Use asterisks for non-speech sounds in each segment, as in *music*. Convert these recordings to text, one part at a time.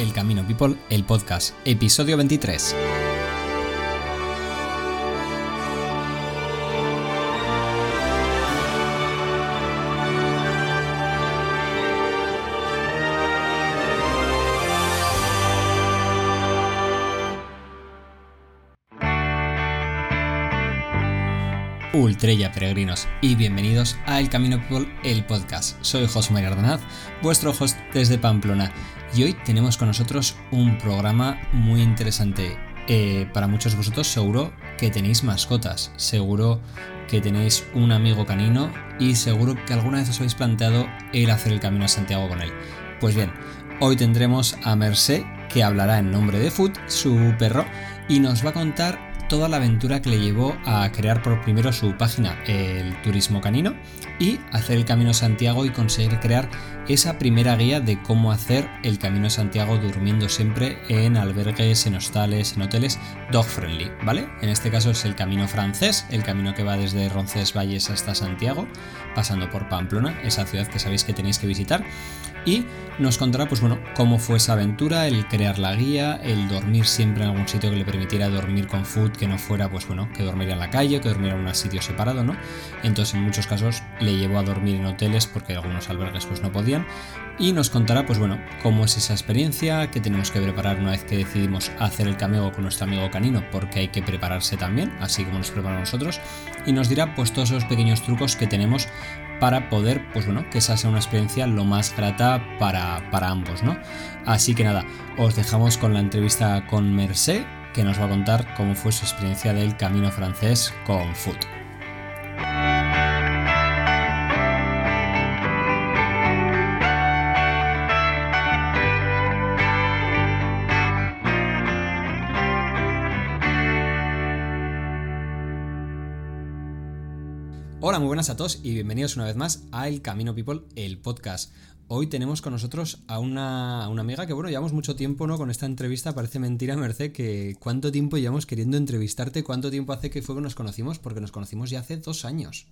El Camino People, el podcast, episodio 23. Ultrella peregrinos y bienvenidos a El Camino People, el podcast. Soy José María Ardanaz, vuestro host desde Pamplona y hoy tenemos con nosotros un programa muy interesante. Eh, para muchos de vosotros seguro que tenéis mascotas, seguro que tenéis un amigo canino y seguro que alguna vez os habéis planteado el hacer el camino a Santiago con él. Pues bien, hoy tendremos a Mercé que hablará en nombre de Foot, su perro, y nos va a contar toda la aventura que le llevó a crear por primero su página, el Turismo Canino, y hacer el Camino Santiago y conseguir crear esa primera guía de cómo hacer el Camino Santiago durmiendo siempre en albergues, en hostales, en hoteles dog friendly, ¿vale? En este caso es el camino francés, el camino que va desde Roncesvalles hasta Santiago, pasando por Pamplona, esa ciudad que sabéis que tenéis que visitar y nos contará pues bueno cómo fue esa aventura, el crear la guía, el dormir siempre en algún sitio que le permitiera dormir con food, que no fuera pues bueno, que dormiría en la calle, que dormiera en un sitio separado, ¿no? Entonces en muchos casos le llevó a dormir en hoteles porque algunos albergues pues no podían y nos contará pues bueno, cómo es esa experiencia, qué tenemos que preparar una vez que decidimos hacer el cameo con nuestro amigo canino, porque hay que prepararse también, así como nos preparamos nosotros y nos dirá pues todos esos pequeños trucos que tenemos para poder, pues bueno, que esa sea una experiencia lo más grata para, para ambos, ¿no? Así que nada, os dejamos con la entrevista con Mercé, que nos va a contar cómo fue su experiencia del camino francés con Foot. Buenas a todos y bienvenidos una vez más a El Camino People, el podcast. Hoy tenemos con nosotros a una, amiga que, bueno, llevamos mucho tiempo, ¿no? Con esta entrevista, parece mentira, Merced, que cuánto tiempo llevamos queriendo entrevistarte, cuánto tiempo hace que fue que nos conocimos, porque nos conocimos ya hace dos años.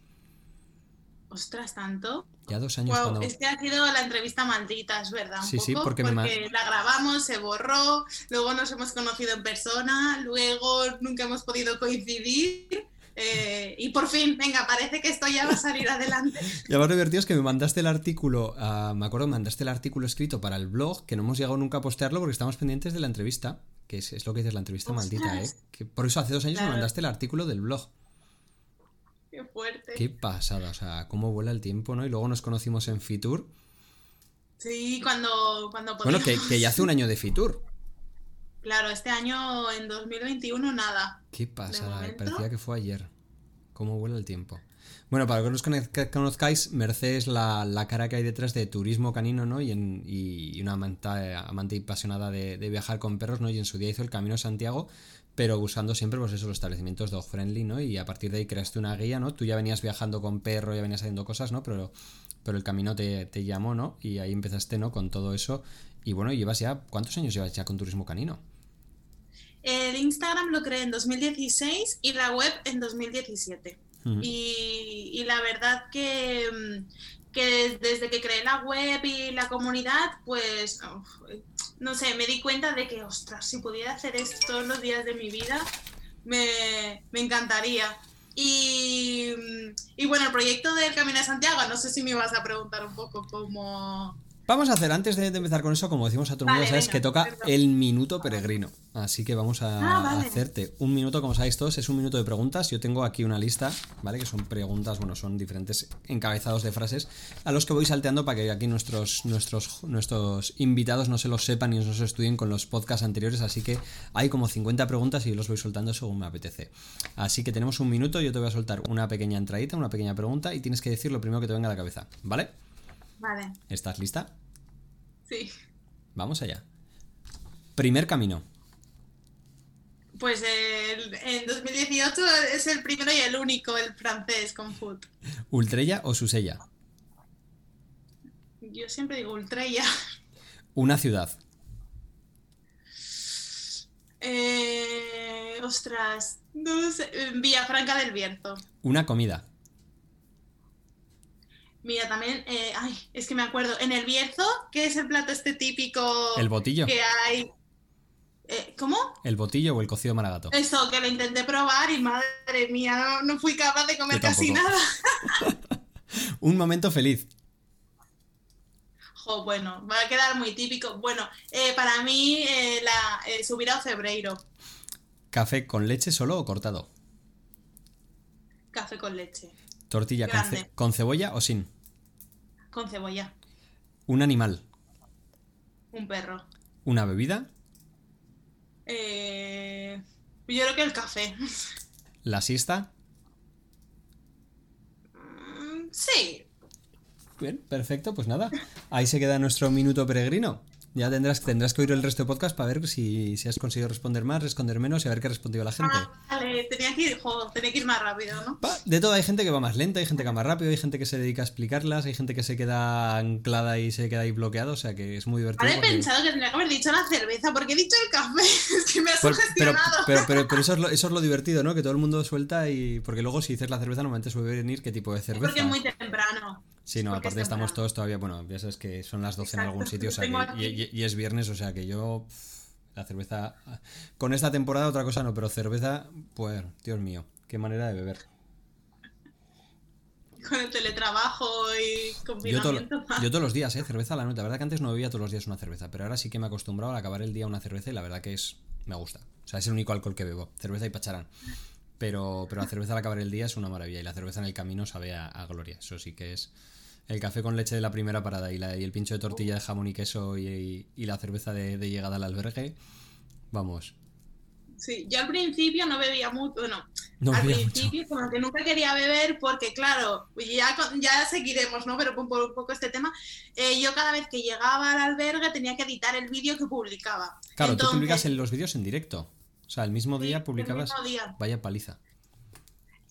Ostras, tanto. Ya dos años. Wow, Es que ha sido la entrevista maldita, es verdad. sí, sí, porque, la grabamos, se borró, luego nos hemos conocido en persona, luego nunca hemos podido coincidir eh, y por fin, venga, parece que esto ya va a salir adelante. *laughs* Y lo más divertido es que me mandaste el artículo, ah, me acuerdo, me mandaste el artículo escrito para el blog, que no hemos llegado nunca a postearlo porque estamos pendientes de la entrevista, que es, lo que dices, la entrevista maldita, ¿eh? Que por eso hace dos años me mandaste el artículo del blog. Qué fuerte. Qué pasada, o sea, cómo vuela el tiempo, ¿no? Y luego nos conocimos en Fitur. Sí, cuando, cuando Bueno, que, que ya hace un año de Fitur. Claro, este año en 2021 nada. Qué pasada, parecía que fue ayer. Cómo vuela el tiempo. Bueno, para que os conozcáis, Merced es la, cara que hay detrás de turismo canino, ¿no? Y, en, y una amante, amante apasionada de, viajar con perros, ¿no? Y en su día hizo el Camino a Santiago, pero usando siempre, pues eso, los establecimientos dog friendly, ¿no? Y a partir de ahí creaste una guía, ¿no? Tú ya venías viajando con perro, ya venías haciendo cosas, ¿no? Pero, pero el camino te, te llamó, ¿no? Y ahí empezaste, ¿no? Con todo eso. Y bueno, llevas ya, ¿cuántos años llevas ya con turismo canino? El Instagram lo creé en 2016 y la web en 2017. y, la verdad que, mm, que, desde que creé la web y la comunidad, pues, no sé, me di cuenta de que, ostras, si pudiera hacer esto todos los días de mi vida, me, me encantaría. Y, y, bueno, el proyecto del Camino a Santiago, no sé si me vas a preguntar un poco cómo, Vamos a hacer, antes de, empezar con eso, como decimos a todo el mundo, sabes que toca el minuto peregrino. Así que vamos a ah, hacerte un minuto, como sabéis todos, es un minuto de preguntas. Yo tengo aquí una lista, ¿vale? Que son preguntas, bueno, son diferentes encabezados de frases a los que voy salteando para que aquí nuestros, nuestros, nuestros invitados no se los sepan ni no se estudien con los podcasts anteriores. Así que hay como 50 preguntas y los voy soltando según me apetece. Así que tenemos un minuto, yo te voy a soltar una pequeña entradita, una pequeña pregunta y tienes que decir lo primero que te venga a la cabeza, ¿vale? Vale. ¿Estás lista? Sí. Vamos allá. Primer camino. Pues el, en 2018 es el primero y el único, el francés con foot. ¿Ultrella o Susella? Yo siempre digo Ultrella. Una ciudad. Eh, ostras, no sé, Villafranca del Bierzo. Una comida. Mira, también, eh, ay, es que me acuerdo, en el Bierzo, ¿qué es el plato este típico? El botillo. Que hay. Eh, ¿Cómo? El botillo o el cocido maragato. Eso, que lo intenté probar y madre mía, no, fui capaz de comer casi nada. *laughs* Un momento feliz. Jo, bueno, va a quedar muy típico. Bueno, eh, para mí, la, subir a febrero. ¿Café con leche solo o cortado? Café con leche. ¿Tortilla con, cebolla o sin? Con cebolla. ¿Un animal? Un perro. ¿Una bebida? Eh, yo creo que el café. *laughs* ¿La siesta? Mm, sí. Bien, perfecto, pues nada. Ahí se queda nuestro minuto peregrino. Ya tendrás, tendrás que oír el resto de podcast para ver si, si, has conseguido responder más, responder menos y a ver qué ha respondido la gente. Ah, vale, tenía que, ir, tenía que ir más rápido, ¿no? de todo, hay gente que va más lenta, hay gente que va más rápido, hay gente que se dedica a explicarlas, hay gente que se queda anclada y se queda ahí bloqueado, o sea que es muy divertido. Ahora he pensado que tendría que haber dicho la cerveza, porque he dicho el café, *laughs* es que me has sugestionado. Pero, pero, pero, eso, es lo, *laughs* eso es lo divertido, ¿no? Que todo el mundo suelta y. Porque luego si dices la cerveza, normalmente suele venir qué tipo de cerveza. porque es muy temprano. Sí, no, aparte estamos todos todavía, bueno, ya sabes que son las 12 en algún sitio, o sea, y, es viernes, o sea que yo, la cerveza, con esta temporada otra cosa no, pero cerveza, pues, Dios mío, qué manera de beber. *laughs* Con el teletrabajo y confinamiento. Yo, *laughs* yo todos los días, ¿eh? Cerveza a la noche. La verdad que antes no bebía todos los días una cerveza, pero ahora sí que me he acostumbrado a acabar el día una cerveza y la verdad que es, me gusta. O sea, es el único alcohol que bebo, cerveza y pacharán. Pero, pero la cerveza al acabar el día es una maravilla y la cerveza en el camino sabe a gloria. Eso sí que es el café con leche de la primera parada y, la, y el pincho de tortilla de jamón y queso y, la cerveza de, llegada al albergue, vamos. Sí, yo al principio no bebía mucho, bueno, al principio como que nunca quería beber porque claro, ya, ya seguiremos, ¿no? Pero por, un poco este tema, eh, yo cada vez que llegaba al albergue tenía que editar el vídeo que publicaba. Claro, tú publicas los vídeos en directo. O sea, el mismo día publicabas. Vaya paliza.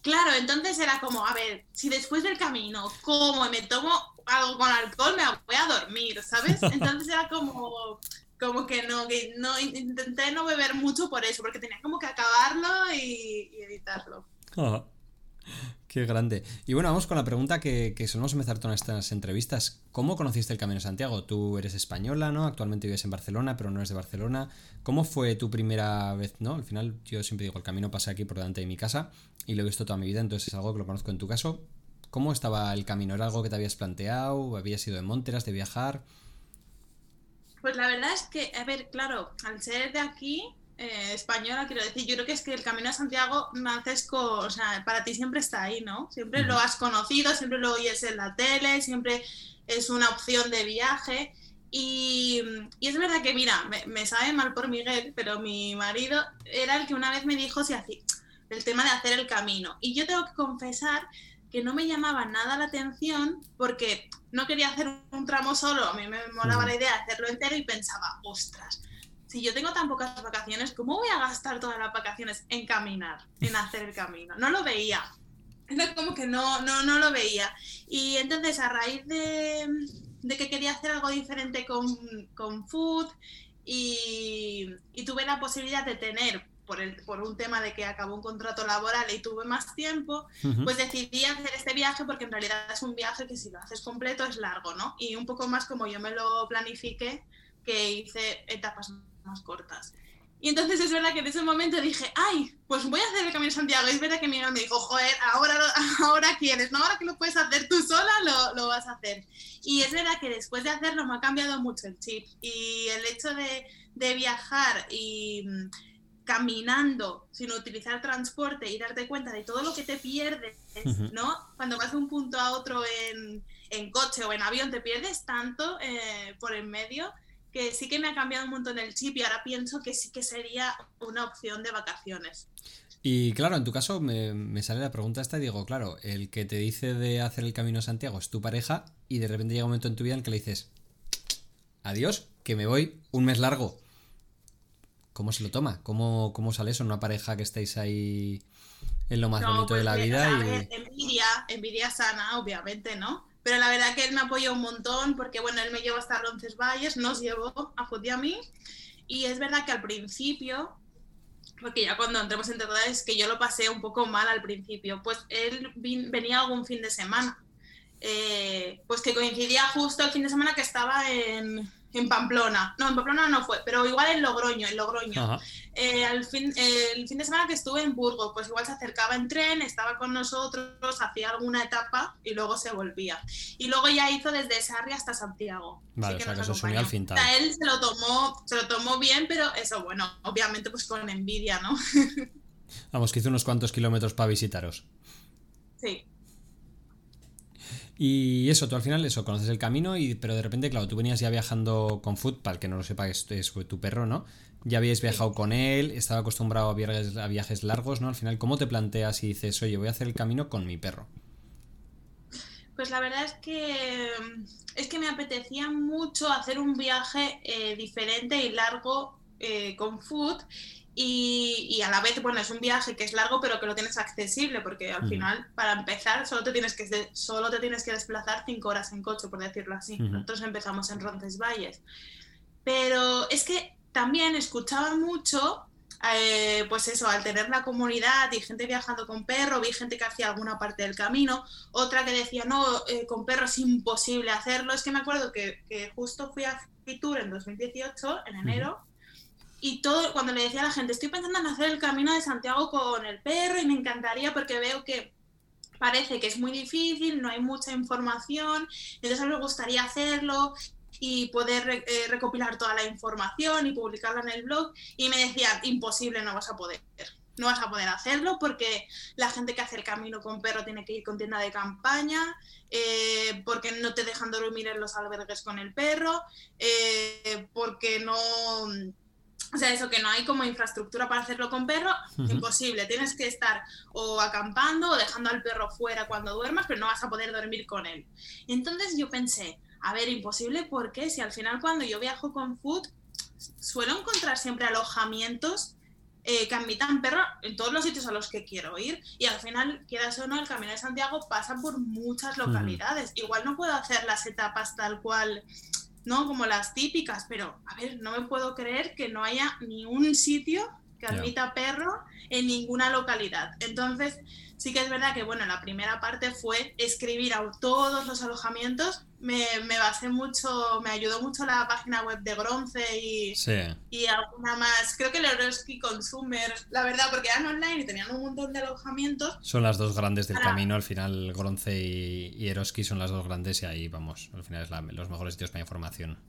Claro, entonces era como, a ver, si después del camino como me tomo algo con alcohol, me voy a dormir, ¿sabes? *laughs* Entonces era como, como que no, que no intenté no beber mucho por eso, porque tenía como que acabarlo y, editarlo. Ah, qué grande. Y bueno, vamos con la pregunta que, que solemos empezar todas estas entrevistas. ¿Cómo conociste el Camino de Santiago? Tú eres española, ¿no? Actualmente vives en Barcelona, pero no eres de Barcelona. ¿Cómo fue tu primera vez, no? Al final yo siempre digo, el camino pasa aquí por delante de mi casa y lo he visto toda mi vida, entonces es algo que lo conozco en tu caso. ¿Cómo estaba el camino? ¿Era algo que te habías planteado? ¿Habías ido de Monteras, de viajar? Pues la verdad es que, a ver, claro, al ser de aquí, eh, española, quiero decir, yo creo que es que el Camino a Santiago, Francesco, o sea, para ti siempre está ahí, ¿no? Siempre lo has conocido, siempre lo oyes en la tele, siempre es una opción de viaje. Y, es verdad que, mira, me, me, sabe mal por Miguel, pero mi marido era el que una vez me dijo si hacía, el tema de hacer el camino. Y yo tengo que confesar que no me llamaba nada la atención porque no quería hacer un tramo solo, a mí me molaba la idea de hacerlo entero y pensaba, ostras, si yo tengo tan pocas vacaciones, ¿cómo voy a gastar todas las vacaciones en caminar, en hacer el camino? No lo veía. Era como que no, no, no lo veía. Y entonces a raíz de, de que quería hacer algo diferente con, con food y, y tuve la posibilidad de tener por, el, por un tema de que acabó un contrato laboral y tuve más tiempo, pues decidí hacer este viaje porque en realidad es un viaje que si lo haces completo es largo, ¿no? Y un poco más como yo me lo planifiqué, que hice etapas más cortas. Y entonces es verdad que en ese momento dije, ay, pues voy a hacer el Camino de Santiago. Y es verdad que Miguel me dijo, joder, ahora, *laughs* ahora quieres, ¿no? Ahora que lo puedes hacer tú sola, lo, lo, vas a hacer. Y es verdad que después de hacerlo me ha cambiado mucho el chip. Y el hecho de, de viajar y caminando sin utilizar transporte y darte cuenta de todo lo que te pierdes, ¿no? Cuando vas de un punto a otro en, en coche o en avión, te pierdes tanto eh, por en medio que sí que me ha cambiado un montón el chip y ahora pienso que sí que sería una opción de vacaciones. Y claro, en tu caso me, me, sale la pregunta esta y digo, claro, el que te dice de hacer el camino a Santiago es tu pareja y de repente llega un momento en tu vida en que le dices, adiós, que me voy un mes largo. ¿Cómo se lo toma? ¿Cómo, cómo sale eso en una pareja que estáis ahí en lo más bonito de pues la vida? y... envidia, envidia sana, obviamente, ¿no? Pero la verdad que él me apoyó un montón porque, bueno, él me llevó hasta Roncesvalles, nos llevó a Food y a mí. Y es verdad que al principio, porque ya cuando entremos en es que yo lo pasé un poco mal al principio, pues él venía algún fin de semana. eh, pues que coincidía justo el fin de semana que estaba en, en Pamplona. No, en Pamplona no fue, pero igual en Logroño, en Logroño. Eh, al fin, el fin de semana que estuve en Burgos, pues igual se acercaba en tren, estaba con nosotros, hacía alguna etapa y luego se volvía. Y luego ya hizo desde Sarri hasta Santiago. Vale, o sea, que se al fin él se lo tomó, se lo tomó bien, pero eso, bueno, obviamente pues con envidia, ¿no? *laughs* Vamos, que hizo unos cuantos kilómetros para visitaros. Sí. Y eso, tú al final eso, conoces el camino, y, pero de repente, claro, tú venías ya viajando con Foot, para el que no lo sepa, es, es tu perro, ¿no? Ya habías viajado con él, estaba acostumbrado a viajes, a viajes largos, ¿no? Al final, ¿cómo te planteas y dices, oye, voy a hacer el camino con mi perro? Pues la verdad es que es que me apetecía mucho hacer un viaje eh, diferente y largo eh, con Foot y, a la vez, bueno, es un viaje que es largo, pero que lo tienes accesible, porque al final, para empezar, solo te tienes que, solo te tienes que desplazar cinco horas en coche, por decirlo así. Nosotros empezamos en Roncesvalles. Pero es que también escuchaba mucho, eh, pues eso, al tener la comunidad y gente viajando con perro, vi gente que hacía alguna parte del camino, otra que decía, no, eh, con perro es imposible hacerlo. Es que me acuerdo que, que justo fui a Fitur en 2018, en enero y todo, cuando le decía a la gente, estoy pensando en hacer el camino de Santiago con el perro y me encantaría porque veo que parece que es muy difícil, no hay mucha información, entonces me gustaría hacerlo y poder eh, recopilar toda la información y publicarla en el blog. Y me decían, imposible, no vas a poder. No vas a poder hacerlo porque la gente que hace el camino con perro tiene que ir con tienda de campaña, eh, porque no te dejan dormir en los albergues con el perro, eh, porque no o sea, eso que no hay como infraestructura para hacerlo con perro, imposible. Tienes que estar o acampando o dejando al perro fuera cuando duermas, pero no vas a poder dormir con él. Entonces yo pensé, a ver, imposible, porque si al final cuando yo viajo con Food suelo encontrar siempre alojamientos eh, que admitan perro en todos los sitios a los que quiero ir y al final, quieras o no, el Camino de Santiago pasa por muchas localidades. Igual no puedo hacer las etapas tal cual ¿no? Como las típicas, pero a ver, no me puedo creer que no haya ni un sitio que admita perro en ninguna localidad. Entonces, sí que es verdad que, bueno, la primera parte fue escribir a todos los alojamientos. Me, me basé mucho, me ayudó mucho la página web de Bronce y, y alguna más. Creo que el Eroski Consumer, la verdad, porque eran online y tenían un montón de alojamientos. Son las dos grandes del camino, al final Bronce y, y, Eroski son las dos grandes y ahí vamos, al final es los mejores sitios para información.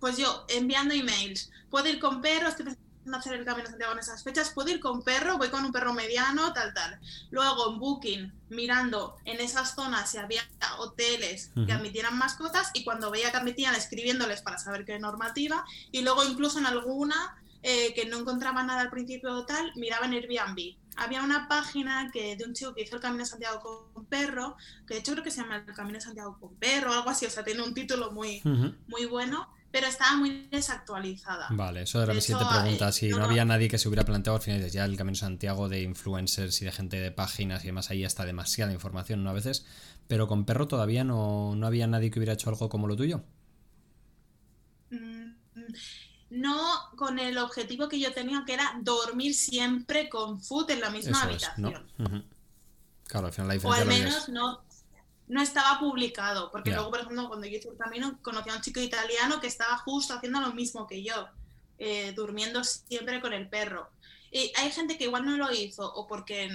Pues yo, enviando emails, puedo ir con perros, no hacer el Camino de Santiago en esas fechas, puedo ir con perro, voy con un perro mediano, tal, tal. Luego en Booking, mirando en esas zonas si había hoteles que admitieran mascotas y cuando veía que admitían, escribiéndoles para saber qué normativa. Y luego incluso en alguna eh, que no encontraba nada al principio o tal, miraba en Airbnb. Había una página que de un chico que hizo el Camino de Santiago con perro, que de hecho creo que se llama el Camino de Santiago con perro o algo así, o sea, tiene un título muy, muy bueno pero estaba muy desactualizada. Vale, eso era mi siguiente pregunta. Si no, había nadie que se hubiera planteado al final ya el Camino Santiago de influencers y de gente de páginas y demás, ahí está demasiada información, ¿no? A veces. Pero con perro todavía no, había nadie que hubiera hecho algo como lo tuyo. Mm, no con el objetivo que yo tenía, que era dormir siempre con food en la misma habitación. Claro, al final la diferencia. O al menos no no estaba publicado, porque luego, por ejemplo, cuando yo hice el camino, conocí a un chico italiano que estaba justo haciendo lo mismo que yo, eh, durmiendo siempre con el perro. Y hay gente que igual no lo hizo, o porque,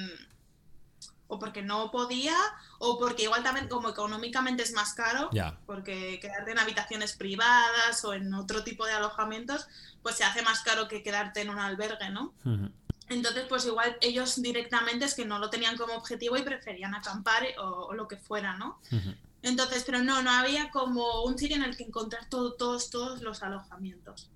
o porque no podía, o porque igual también como económicamente es más caro, porque quedarte en habitaciones privadas o en otro tipo de alojamientos, pues se hace más caro que quedarte en un albergue, ¿no? Entonces, pues igual ellos directamente es que no lo tenían como objetivo y preferían acampar o, lo que fuera, ¿no? Entonces, pero no, no había como un sitio en el que encontrar todos, todos los alojamientos.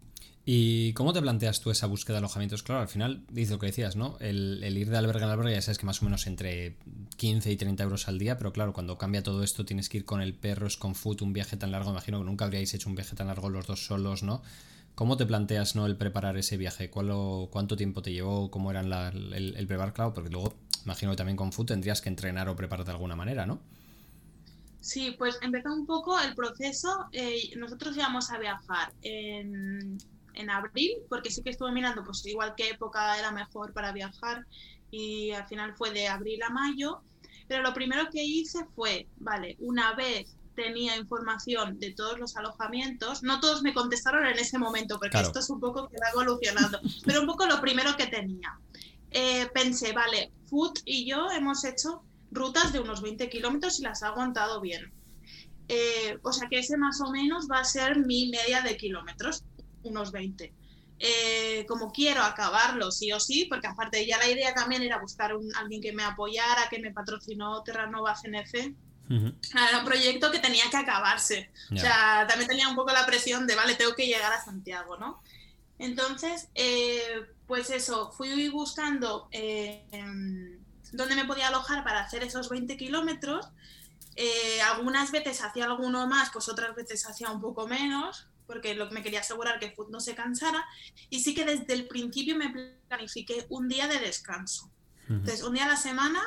¿Y cómo te planteas tú esa búsqueda de alojamientos? Claro, al final dice lo que decías, ¿no? El, ir de albergue en albergue ya sabes que más o menos entre 15 y 30 euros al día, pero claro, cuando cambia todo esto tienes que ir con el perro, es con foot, un viaje tan largo, imagino que nunca habríais hecho un viaje tan largo los dos solos, ¿no? ¿Cómo te planteas ¿no? el preparar ese viaje? ¿Cuánto tiempo te llevó? ¿Cómo era el, el, preparar? Claro, porque luego imagino que también con food tendrías que entrenar o preparar de alguna manera, ¿no? Sí, pues empezó un poco el proceso. Eh, nosotros íbamos a viajar en, en, abril, porque sí que estuve mirando, pues igual qué época era mejor para viajar, y al final fue de abril a mayo. Pero lo primero que hice fue, vale, una vez tenía información de todos los alojamientos, no todos me contestaron en ese momento, porque esto es un poco que va evolucionando, pero un poco lo primero que tenía. Eh, pensé, vale, Food y yo hemos hecho rutas de unos 20 kilómetros y las ha aguantado bien. Eh, o sea que ese más o menos va a ser mi media de kilómetros, unos 20. Eh, como quiero acabarlo sí o sí, porque aparte ya la idea también era buscar un, alguien que me apoyara, que me patrocinó Terranova CNC. Era un proyecto que tenía que acabarse. O sea, también tenía un poco la presión de, vale, tengo que llegar a Santiago, ¿no? Entonces, eh, pues eso, fui buscando dónde me podía alojar para hacer esos 20 kilómetros. Eh, algunas veces hacía alguno más, pues otras veces hacía un poco menos, porque lo que me quería asegurar que Food no se cansara. Y sí que desde el principio me planifiqué un día de descanso. Entonces, un día a la semana,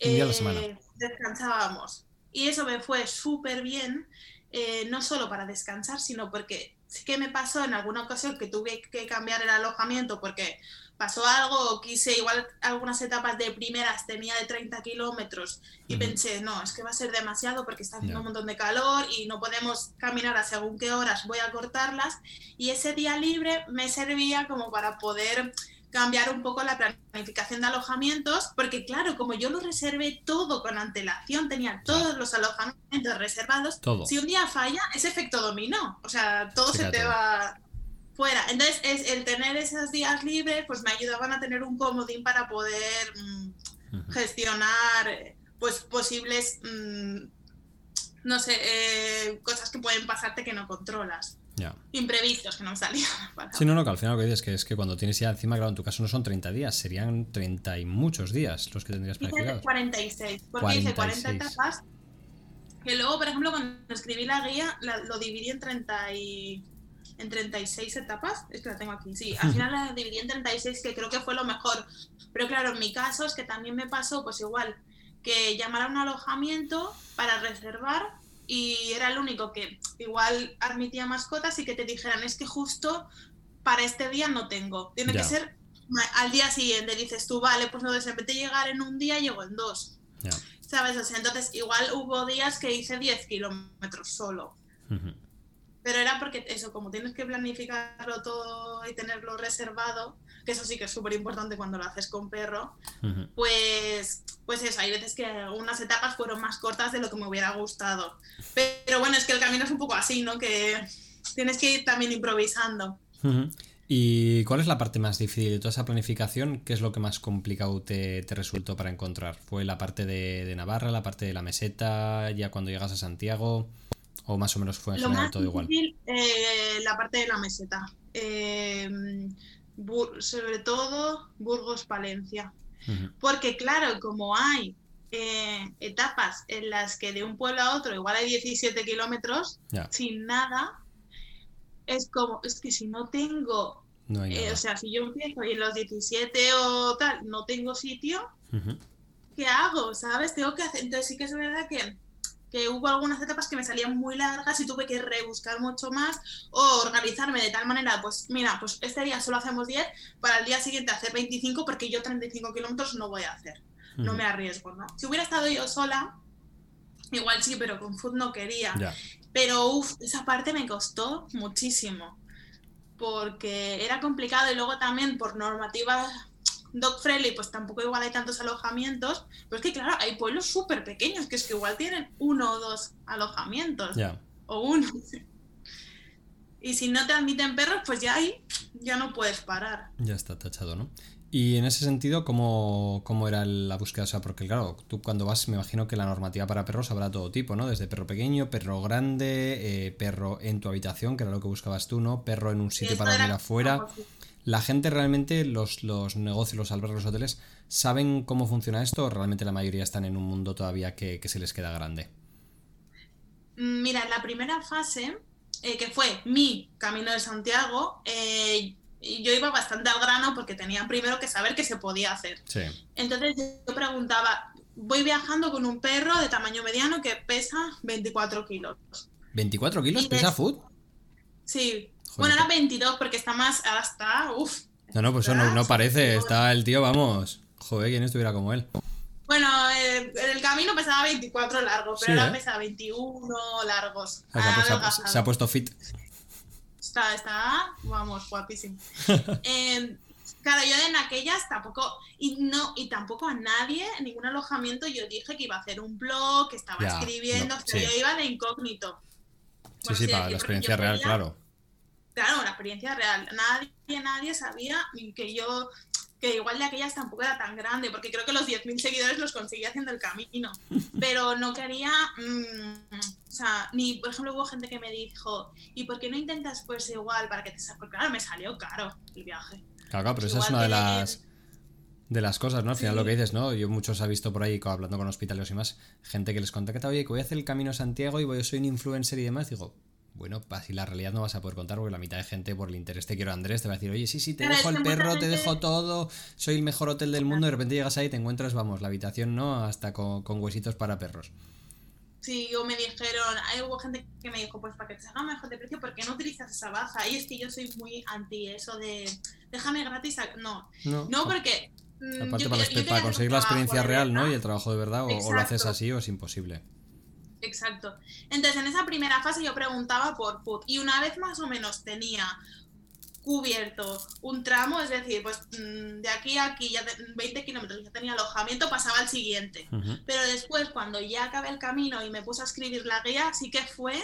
eh, descansábamos. Y eso me fue súper bien, eh, no solo para descansar, sino porque sí que me pasó en alguna ocasión que tuve que cambiar el alojamiento porque pasó algo, quise igual algunas etapas de primeras tenía de 30 kilómetros y pensé, no, es que va a ser demasiado porque está haciendo un montón de calor y no podemos caminar a según qué horas, voy a cortarlas y ese día libre me servía como para poder cambiar un poco la planificación de alojamientos, porque claro, como yo lo reservé todo con antelación, tenía todos los alojamientos reservados, si un día falla, es efecto dominó, o sea, todo se te va fuera. Entonces, es, el tener esos días libres, pues me ayudaban a tener un comodín para poder mm, gestionar pues posibles, mm, no sé, eh, cosas que pueden pasarte que no controlas. Imprevistos que no salían. *laughs* Sí, no, no, que al final lo que dices es que es que cuando tienes ya encima, claro, en tu caso no son 30 días, serían 30 y muchos días los que tendrías planificados. 46, porque hice 40 etapas. Que luego, por ejemplo, cuando escribí la guía, lo dividí en 30 y en 36 etapas. Es que la tengo aquí. Sí, al *laughs* final la dividí en 36, que creo que fue lo mejor. Pero claro, en mi caso es que también me pasó, pues igual, que llamar a un alojamiento para reservar y era el único que igual admitía mascotas y que te dijeran, es que justo para este día no tengo. Tiene que ser al día siguiente. Dices tú, vale, pues no, de llegar en un día, llego en dos. ¿Sabes? entonces, igual hubo días que hice 10 kilómetros solo. Pero era porque eso, como tienes que planificarlo todo y tenerlo reservado, que eso sí que es súper importante cuando lo haces con perro, pues, pues eso, hay veces que unas etapas fueron más cortas de lo que me hubiera gustado. Pero bueno, es que el camino es un poco así, ¿no? Que tienes que ir también improvisando. ¿Y cuál es la parte más difícil de toda esa planificación? ¿Qué es lo que más complicado te, resultó para encontrar? ¿Fue la parte de, de Navarra, la parte de la meseta, ya cuando llegas a Santiago? ¿O más o menos fue en general todo igual? Eh, la parte de la meseta. Eh, sobre todo Burgos-Palencia. Porque claro, como hay eh, etapas en las que de un pueblo a otro igual hay 17 kilómetros sin nada, es como, es que si no tengo, o sea, si yo empiezo y en los 17 o tal no tengo sitio, ¿qué hago? ¿Sabes? Tengo que hacer, entonces sí que es verdad que que hubo algunas etapas que me salían muy largas y tuve que rebuscar mucho más o organizarme de tal manera, pues mira, pues este día solo hacemos 10, para el día siguiente hacer 25 porque yo 35 kilómetros no voy a hacer, no me arriesgo, ¿no? Si hubiera estado yo sola, igual sí, pero con Food no quería. Pero uff, esa parte me costó muchísimo porque era complicado y luego también por normativas dog friendly, pues tampoco igual hay tantos alojamientos. Pero es que, claro, hay pueblos súper pequeños que es que igual tienen uno o dos alojamientos. O uno. Y si no te admiten perros, pues ya ahí ya no puedes parar. Ya está tachado, ¿no? Y en ese sentido, ¿cómo, ¿cómo, era la búsqueda? O sea, porque claro, tú cuando vas, me imagino que la normativa para perros habrá todo tipo, ¿no? Desde perro pequeño, perro grande, eh, perro en tu habitación, que era lo que buscabas tú, ¿no? Perro en un sitio para dormir afuera la gente realmente, los, los negocios, los albergues, los hoteles, ¿saben cómo funciona esto o realmente la mayoría están en un mundo todavía que, se les queda grande? Mm, mira, en la primera fase, eh, que fue mi Camino de Santiago, eh, yo iba bastante al grano porque tenía primero que saber qué se podía hacer. Entonces yo preguntaba, voy viajando con un perro de tamaño mediano que pesa 24 kilos. ¿24 kilos pesa Food? Sí, bueno, era 22 porque está más. Ahora está. Uf. No, no, pues eso no, parece. Está el tío, vamos. Joder, quien estuviera como él. Bueno, eh, el camino pesaba 24 largos, pero ahora ¿eh? pesa 21 largos. se, ha puesto, fit. Está, está, vamos, guapísimo. *laughs* Em, claro, yo en aquellas tampoco, y no, y tampoco a nadie, en ningún alojamiento, yo dije que iba a hacer un blog, que estaba escribiendo, que yo iba de incógnito. Sí, sí, para la experiencia real, claro. Claro, la experiencia real. Nadie, nadie sabía que yo que igual de aquellas tampoco era tan grande, porque creo que los 10.000 seguidores los conseguí haciendo el camino, *laughs* pero no quería, mm, o sea, ni, por ejemplo, hubo gente que me dijo, ¿y por qué no intentas pues igual para que te salga? Porque claro, me salió caro el viaje. Claro, claro, pero esa es una de las de las cosas, ¿no? Al final lo que dices, ¿no? Yo muchos ha visto por ahí, hablando con hospitales y más, gente que les contacta, oye, que voy a hacer el Camino a Santiago y voy, yo soy un influencer y demás, digo, bueno, así la realidad no vas a poder contar porque la mitad de gente por el interés te quiero Andrés te va a decir, oye, sí, sí, te dejo el perro, te dejo todo, soy el mejor hotel del mundo, y de repente llegas ahí y te encuentras, vamos, la habitación, ¿no? Hasta con, huesitos para perros. Sí, o me dijeron, hay hubo gente que me dijo, pues para que te salga mejor de precio, ¿por qué no utilizas esa baja? Y es que yo soy muy anti eso de, déjame gratis, no, no, porque... Mm, Aparte para, conseguir la experiencia real, ¿no? Y el trabajo de verdad, o, lo haces así o es imposible. Exacto. Entonces, en esa primera fase yo preguntaba por put y una vez más o menos tenía cubierto un tramo, es decir, pues mm, de aquí a aquí, ya 20 kilómetros, ya tenía alojamiento, pasaba al siguiente. Pero después, cuando ya acabé el camino y me puse a escribir la guía, sí que fue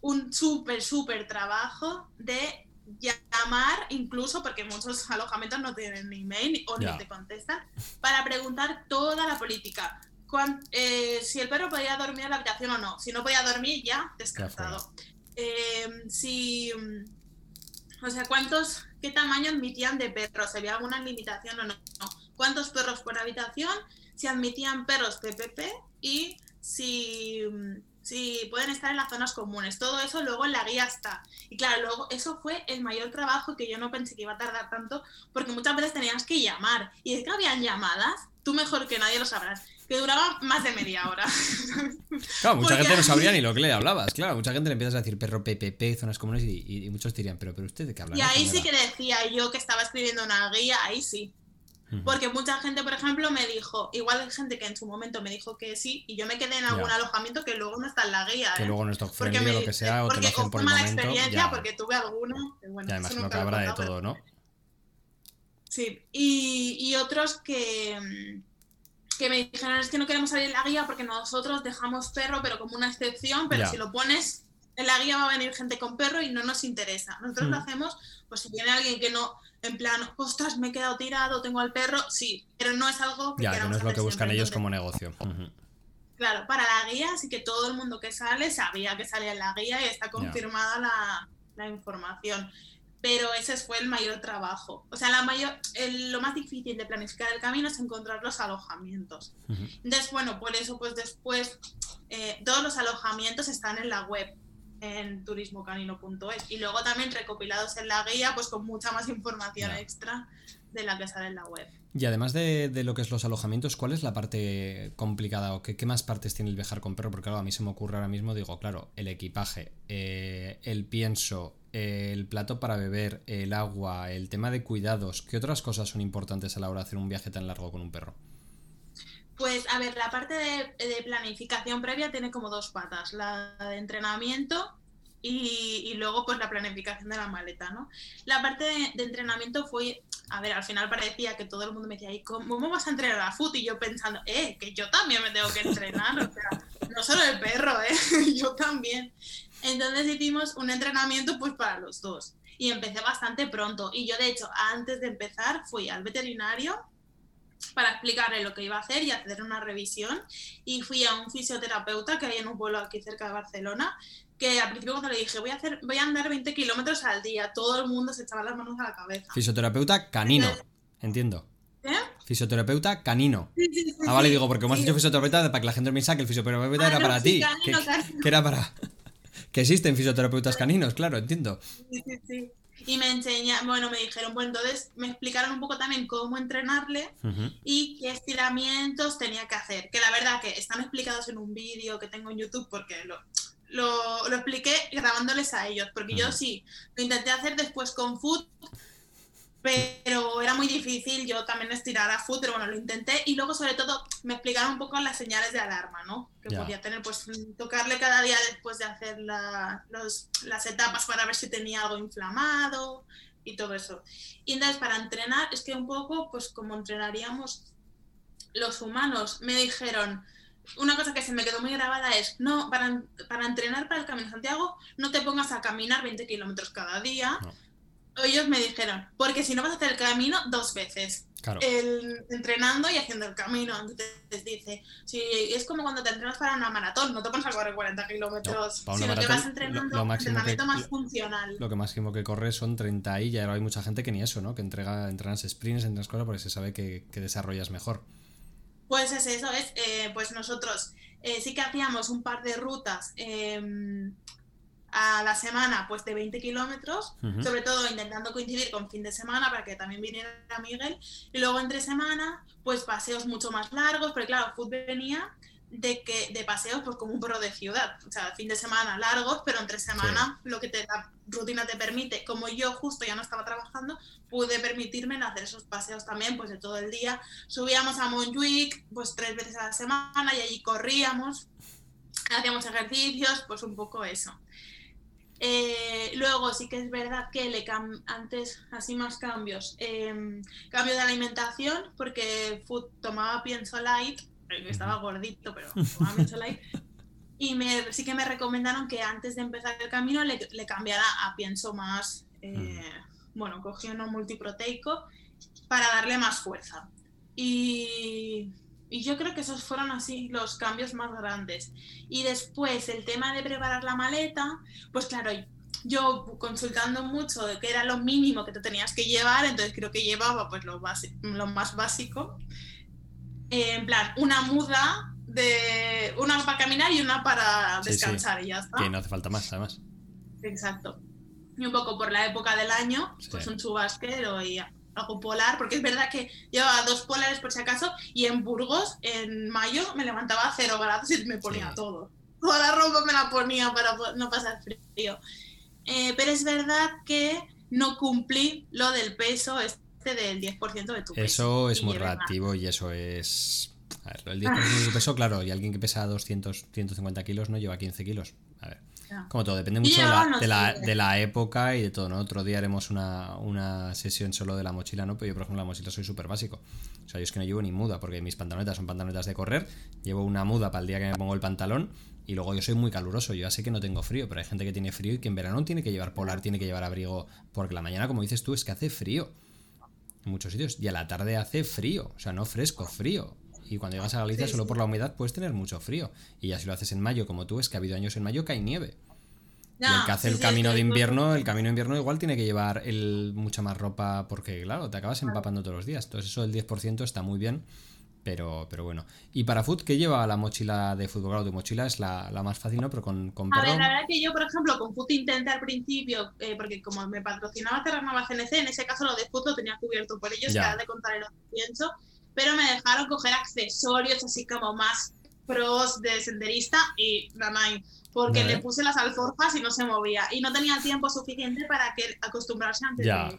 un súper, súper trabajo de llamar, incluso porque muchos alojamientos no tienen email o ni te contestan, para preguntar toda la política. Eh, si el perro podía dormir en la habitación o no. Si no podía dormir, ya descartado. Eh, si. O sea, ¿cuántos, qué tamaño admitían de perros? ¿Se había alguna limitación o no? ¿Cuántos perros por habitación? Si admitían perros PPP y si, si pueden estar en las zonas comunes. Todo eso luego en la guía está. Y claro, luego eso fue el mayor trabajo que yo no pensé que iba a tardar tanto, porque muchas veces tenías que llamar. Y es que habían llamadas, tú mejor que nadie lo sabrás que duraba más de media hora. *laughs* Claro, mucha gente no sabría ni lo que le hablabas, claro. Mucha gente le empiezas a decir perro PPP, zonas comunes, y, muchos dirían, pero, pero usted de qué habla. Y ahí sí que decía yo que estaba escribiendo una guía, ahí sí. Porque mucha gente, por ejemplo, me dijo, igual hay gente que en su momento me dijo que sí, y yo me quedé en algún alojamiento que luego no está en la guía. Que ¿eh? luego no está o lo que sea, o te lo hacen por el mala momento. experiencia, porque tuve alguno. Bueno, ya, además, no que habrá de todo, ¿no? Sí, y, y otros que mm, que me dijeron es que no queremos salir en la guía porque nosotros dejamos perro, pero como una excepción, pero si lo pones en la guía va a venir gente con perro y no nos interesa. Nosotros lo mm. hacemos, pues si viene alguien que no, en plan, ostras, me he quedado tirado, tengo al perro, sí, pero no es algo que... Ya, que no es lo que buscan ellos como negocio. Claro, para la guía, así que todo el mundo que sale sabía que salía en la guía y está confirmada la, la información pero ese fue el mayor trabajo. O sea, la mayor, lo más difícil de planificar el camino es encontrar los alojamientos. Entonces, bueno, por eso, pues después, eh, todos los alojamientos están en la web, en turismocanino.es, y luego también recopilados en la guía, pues con mucha más información extra de la que sale en la web. Y además de, lo que es los alojamientos, ¿cuál es la parte complicada o qué, más partes tiene el viajar con perro? Porque claro, a mí se me ocurre ahora mismo, digo, claro, el equipaje, eh, el pienso, el plato para beber, el agua, el tema de cuidados, ¿qué otras cosas son importantes a la hora de hacer un viaje tan largo con un perro? Pues a ver, la parte de, planificación previa tiene como dos patas, la de entrenamiento y, luego pues la planificación de la maleta, ¿no? La parte de, entrenamiento fue, a ver, al final parecía que todo el mundo me decía, ¿y cómo vas a entrenar a foot? Y yo pensando, eh, que yo también me tengo que entrenar, o sea, no solo el perro, eh, *laughs* yo también. Entonces hicimos un entrenamiento pues para los dos. Y empecé bastante pronto. Y yo, de hecho, antes de empezar, fui al veterinario para explicarle lo que iba a hacer y hacer una revisión. Y fui a un fisioterapeuta que hay en un pueblo aquí cerca de Barcelona, que al principio cuando le dije, voy a, hacer, voy a andar 20 kilómetros al día, todo el mundo se echaba las manos a la cabeza. Fisioterapeuta canino, entiendo. ¿Eh? Fisioterapeuta canino. ah, vale, digo, porque me has dicho fisioterapeuta para que la gente me piensa que el fisioterapeuta ah, era para ti. que, era para. Que existen fisioterapeutas caninos, claro, entiendo. Sí, sí, sí. Y me enseña, bueno, me dijeron, bueno, entonces me explicaron un poco también cómo entrenarle y qué estiramientos tenía que hacer. Que la verdad que están explicados en un vídeo que tengo en YouTube porque lo, lo, expliqué grabándoles a ellos. Porque yo sí, lo intenté hacer después con Food pero era muy difícil yo también estirar a foot, pero bueno, lo intenté y luego sobre todo me explicaron un poco las señales de alarma, ¿no? Que podía tener, pues tocarle cada día después de hacer las etapas para ver si tenía algo inflamado y todo eso. Y entonces para entrenar es que un poco, pues como entrenaríamos los humanos, me dijeron, una cosa que se me quedó muy grabada es, no, para, para entrenar para el Camino de Santiago, no te pongas a caminar 20 kilómetros cada día ellos me dijeron, porque si no vas a hacer el camino dos veces. El, entrenando y haciendo el camino. Entonces dice, si es como cuando te entrenas para una maratón, no te pones a correr 40 kilómetros, sino que vas entrenando lo, entrenamiento más funcional. Lo que máximo que corres son 30 y ya hay mucha gente que ni eso, ¿no? Que entrega, entrenas sprints, entrenas cosas porque se sabe que, desarrollas mejor. Pues es eso, es, eh, pues nosotros eh, sí que hacíamos un par de rutas. Eh, a la semana pues de 20 kilómetros, sobre todo intentando coincidir con fin de semana para que también viniera Miguel, y luego entre semana pues paseos mucho más largos, porque claro, Food venía de que de paseos pues como un perro de ciudad, o sea, fin de semana largos, pero entre semana lo que te, la rutina te permite, como yo justo ya no estaba trabajando, pude permitirme hacer esos paseos también pues de todo el día. Subíamos a Montjuic pues tres veces a la semana y allí corríamos, hacíamos ejercicios, pues un poco eso. Eh, luego sí que es verdad que le antes así más cambios. Em, cambio de alimentación porque food tomaba pienso light, eh, estaba gordito, pero *laughs* tomaba pienso light. Y me, sí que me recomendaron que antes de empezar el camino le, cambiara a pienso más, eh, bueno, cogí uno multiproteico para darle más fuerza. Y y yo creo que esos fueron así los cambios más grandes. Y después el tema de preparar la maleta, pues claro, yo consultando mucho de qué era lo mínimo que te tenías que llevar, entonces creo que llevaba pues lo, lo más básico. en plan, una muda de una para caminar y una para descansar y ya está. Que no hace falta más, además. Exacto. Y un poco por la época del año, pues un chubasquero y ya algo polar, porque es verdad que llevaba dos polares por si acaso, y en Burgos, en mayo, me levantaba a cero grados y me ponía todo. Toda la ropa me la ponía para no pasar frío. Eh, pero es verdad que no cumplí lo del peso este del 10% de tu peso. Eso es muy relativo y eso es... A ver, el 10% de tu peso, claro, y alguien que pesa 200, 150 kilos no lleva 15 kilos. Como todo, depende mucho de la, época y de todo, ¿no? Otro día haremos una, sesión solo de la mochila, ¿no? Pero yo, por ejemplo, la mochila soy súper básico. O sea, yo es que no llevo ni muda, porque mis pantalonetas son pantalonetas de correr. Llevo una muda para el día que me pongo el pantalón. Y luego yo soy muy caluroso, yo ya sé que no tengo frío, pero hay gente que tiene frío y que en verano tiene que llevar polar, tiene que llevar abrigo, porque la mañana, como dices tú, es que hace frío en muchos sitios. Y a la tarde hace frío, o sea, no fresco, frío. Y cuando llegas a Galicia, solo por la humedad puedes tener mucho frío. Y ya si lo haces en mayo, como tú, es que ha habido años en mayo que hay nieve. y el que hace el camino de invierno, el camino de invierno igual tiene que llevar el, mucha más ropa porque, claro, te acabas empapando todos los días. Entonces eso del 10% está muy bien, pero, pero bueno. Y para Food, ¿qué lleva la mochila de fútbol? Claro, tu mochila es la, más fácil, ¿no? Pero con, con A ver, la verdad que yo, por ejemplo, con Food intenté al principio, eh, porque como me patrocinaba Terranova CNC, en ese caso lo de Food lo tenía cubierto por ellos, ya. de contar el pienso pero me dejaron coger accesorios así como más pros de senderista y mamá, porque le puse las alforjas y no se movía y no tenía tiempo suficiente para que acostumbrarse antes de,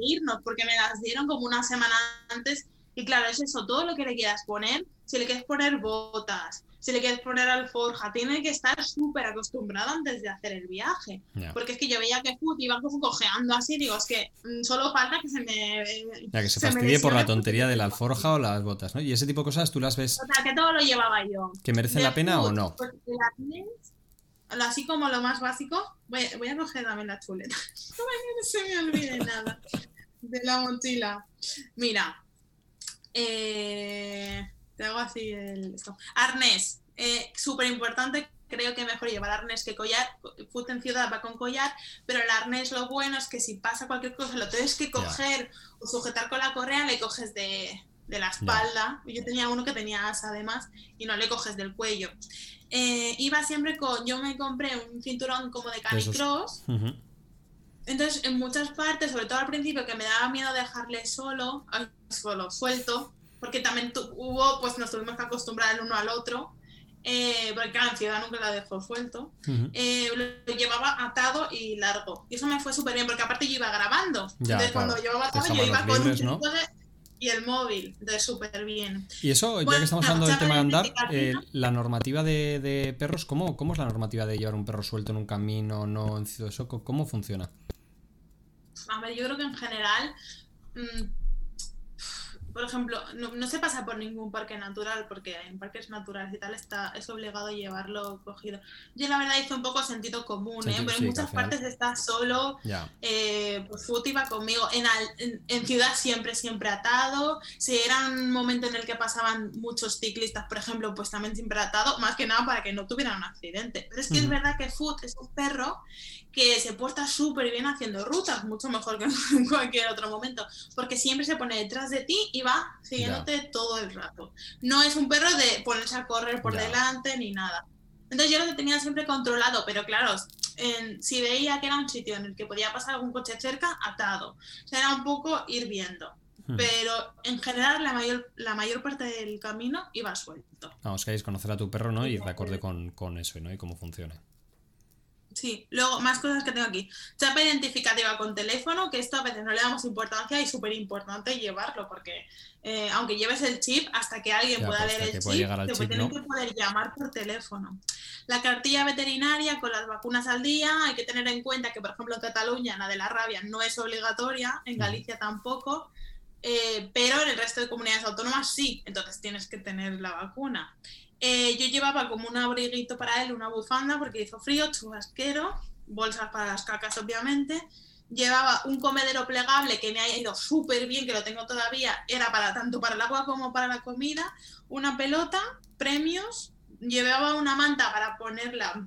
irnos, porque me las dieron como una semana antes y claro, es eso, todo lo que le quieras poner, si le quieres poner botas, si le quieres poner alforja, tiene que estar súper acostumbrado antes de hacer el viaje. Porque es que yo veía que Food iba como cojeando así, digo, es que mm, solo falta que se me. Ya, que se, fastidie por la tontería de la alforja o las botas, ¿no? Y ese tipo de cosas tú las ves. O sea, que todo lo llevaba yo. ¿Que merecen la pena o no? Pues, así como lo más básico, voy, voy a coger también la chuleta. *laughs* no se me olvide nada de la mochila. Mira, eh, te hago así el esto. Arnés, eh, súper importante, creo que mejor llevar arnés que collar. Foot en ciudad va con collar, pero el arnés lo bueno es que si pasa cualquier cosa lo tienes que coger o sujetar con la correa, le coges de, la espalda. Yo tenía uno que tenía asa además y no le coges del cuello. Eh, iba siempre con, yo me compré un cinturón como de canicross. Entonces, en muchas partes, sobre todo al principio, que me daba miedo dejarle solo, solo, suelto, porque también hubo, pues nos tuvimos que acostumbrar el uno al otro. eh, porque cada en ciudad nunca la dejó suelto, eh, lo llevaba atado y largo. Y eso me fue súper bien, porque aparte yo iba grabando. Entonces cuando llevaba atado yo iba con un y el móvil, de súper bien. Y eso, ya que estamos hablando del tema de andar, eh, la normativa de, perros, ¿cómo, ¿cómo es la normativa de llevar un perro suelto en un camino, no en Ciudad ¿Cómo funciona? A ver, yo creo que en general... Mm, por ejemplo, no, se pasa por ningún parque natural, porque en parques naturales y tal está, es obligado llevarlo cogido. Yo la verdad hice un poco sentido común, ¿eh? pero en muchas partes está solo, eh, pues Foot iba conmigo, en, en, ciudad siempre, siempre atado, si era un momento en el que pasaban muchos ciclistas, por ejemplo, pues también siempre atado, más que nada para que no tuvieran un accidente. Pero es que es verdad que Foot es un perro que se porta súper bien haciendo rutas, mucho mejor que *laughs* en cualquier otro momento, porque siempre se pone detrás de ti y va siguiéndote todo el rato. No es un perro de ponerse a correr por delante ni nada. Entonces yo lo tenía siempre controlado, pero claro, si veía que era un sitio en el que podía pasar algún coche cerca, atado. O sea, era un poco ir viendo. Hmm. Pero en general la mayor, la mayor parte del camino iba suelto. Vamos, que conocer a tu perro, ¿no? Y de acorde con, con eso, ¿no? Y cómo funciona. Sí, luego más cosas que tengo aquí. Chapa identificativa con teléfono, que esto a veces no le damos importancia y súper importante llevarlo, porque eh, aunque lleves el chip, hasta que alguien pueda pues leer el chip, te tienen que poder llamar por teléfono. La cartilla veterinaria con las vacunas al día, hay que tener en cuenta que, por ejemplo, en Cataluña la de la rabia no es obligatoria, en Galicia tampoco, eh, pero en el resto de comunidades autónomas sí, entonces tienes que tener la vacuna. Eh, yo llevaba como un abriguito para él, una bufanda, porque hizo frío, chubasquero, bolsas para las cacas, obviamente. Llevaba un comedero plegable que me ha ido súper bien, que lo tengo todavía, era para tanto para el agua como para la comida. Una pelota, premios. Llevaba una manta para ponerla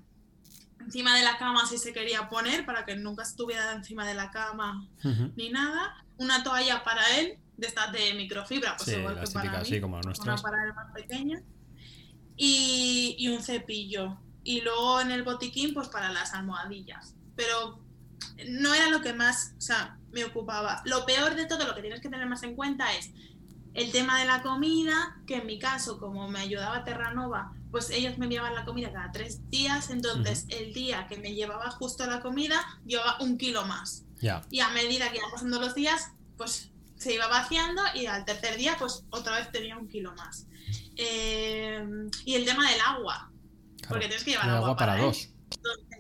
encima de la cama si se quería poner, para que nunca estuviera encima de la cama ni nada. Una toalla para él, de estas de microfibra, pues igual que para mí, como Una para el más pequeña y, un cepillo. Y luego en el botiquín, pues para las almohadillas. Pero no era lo que más, o sea, me ocupaba. Lo peor de todo, lo que tienes que tener más en cuenta es el tema de la comida, que en mi caso, como me ayudaba Terranova, pues ellos me enviaban la comida cada tres días, entonces el día que me llevaba justo la comida, llevaba un kilo más. Y a medida que iban pasando los días, pues se iba vaciando y al tercer día, pues otra vez tenía un kilo más. Eh, y el tema del agua. porque tienes que llevar agua, para, dos.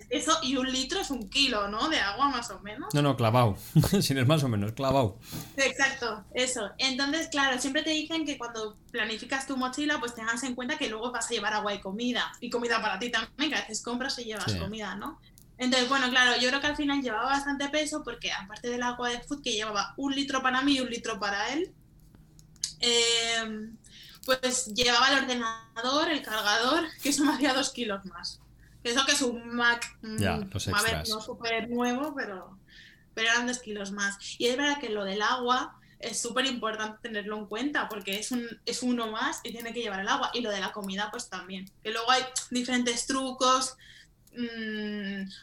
eso y un litro es un kilo, ¿no? De agua más o menos. No, no, clavado. *laughs* si es más o menos, clavado. Exacto, eso. Entonces, claro, siempre te dicen que cuando planificas tu mochila, pues tengas en cuenta que luego vas a llevar agua y comida. Y comida para ti también, que a veces compras y llevas comida, ¿no? Entonces, bueno, claro, yo creo que al final llevaba bastante peso porque aparte del agua de food que llevaba un litro para mí y un litro para él, eh, pues llevaba el ordenador, el cargador, *laughs* que eso me hacía dos kilos más. Eso que es un Mac, mm, a ver, no súper nuevo, pero, pero eran dos kilos más. Y es verdad que lo del agua es súper importante tenerlo en cuenta porque es, un, es uno más y tiene que llevar el agua. Y lo de la comida, pues también. Que luego hay diferentes trucos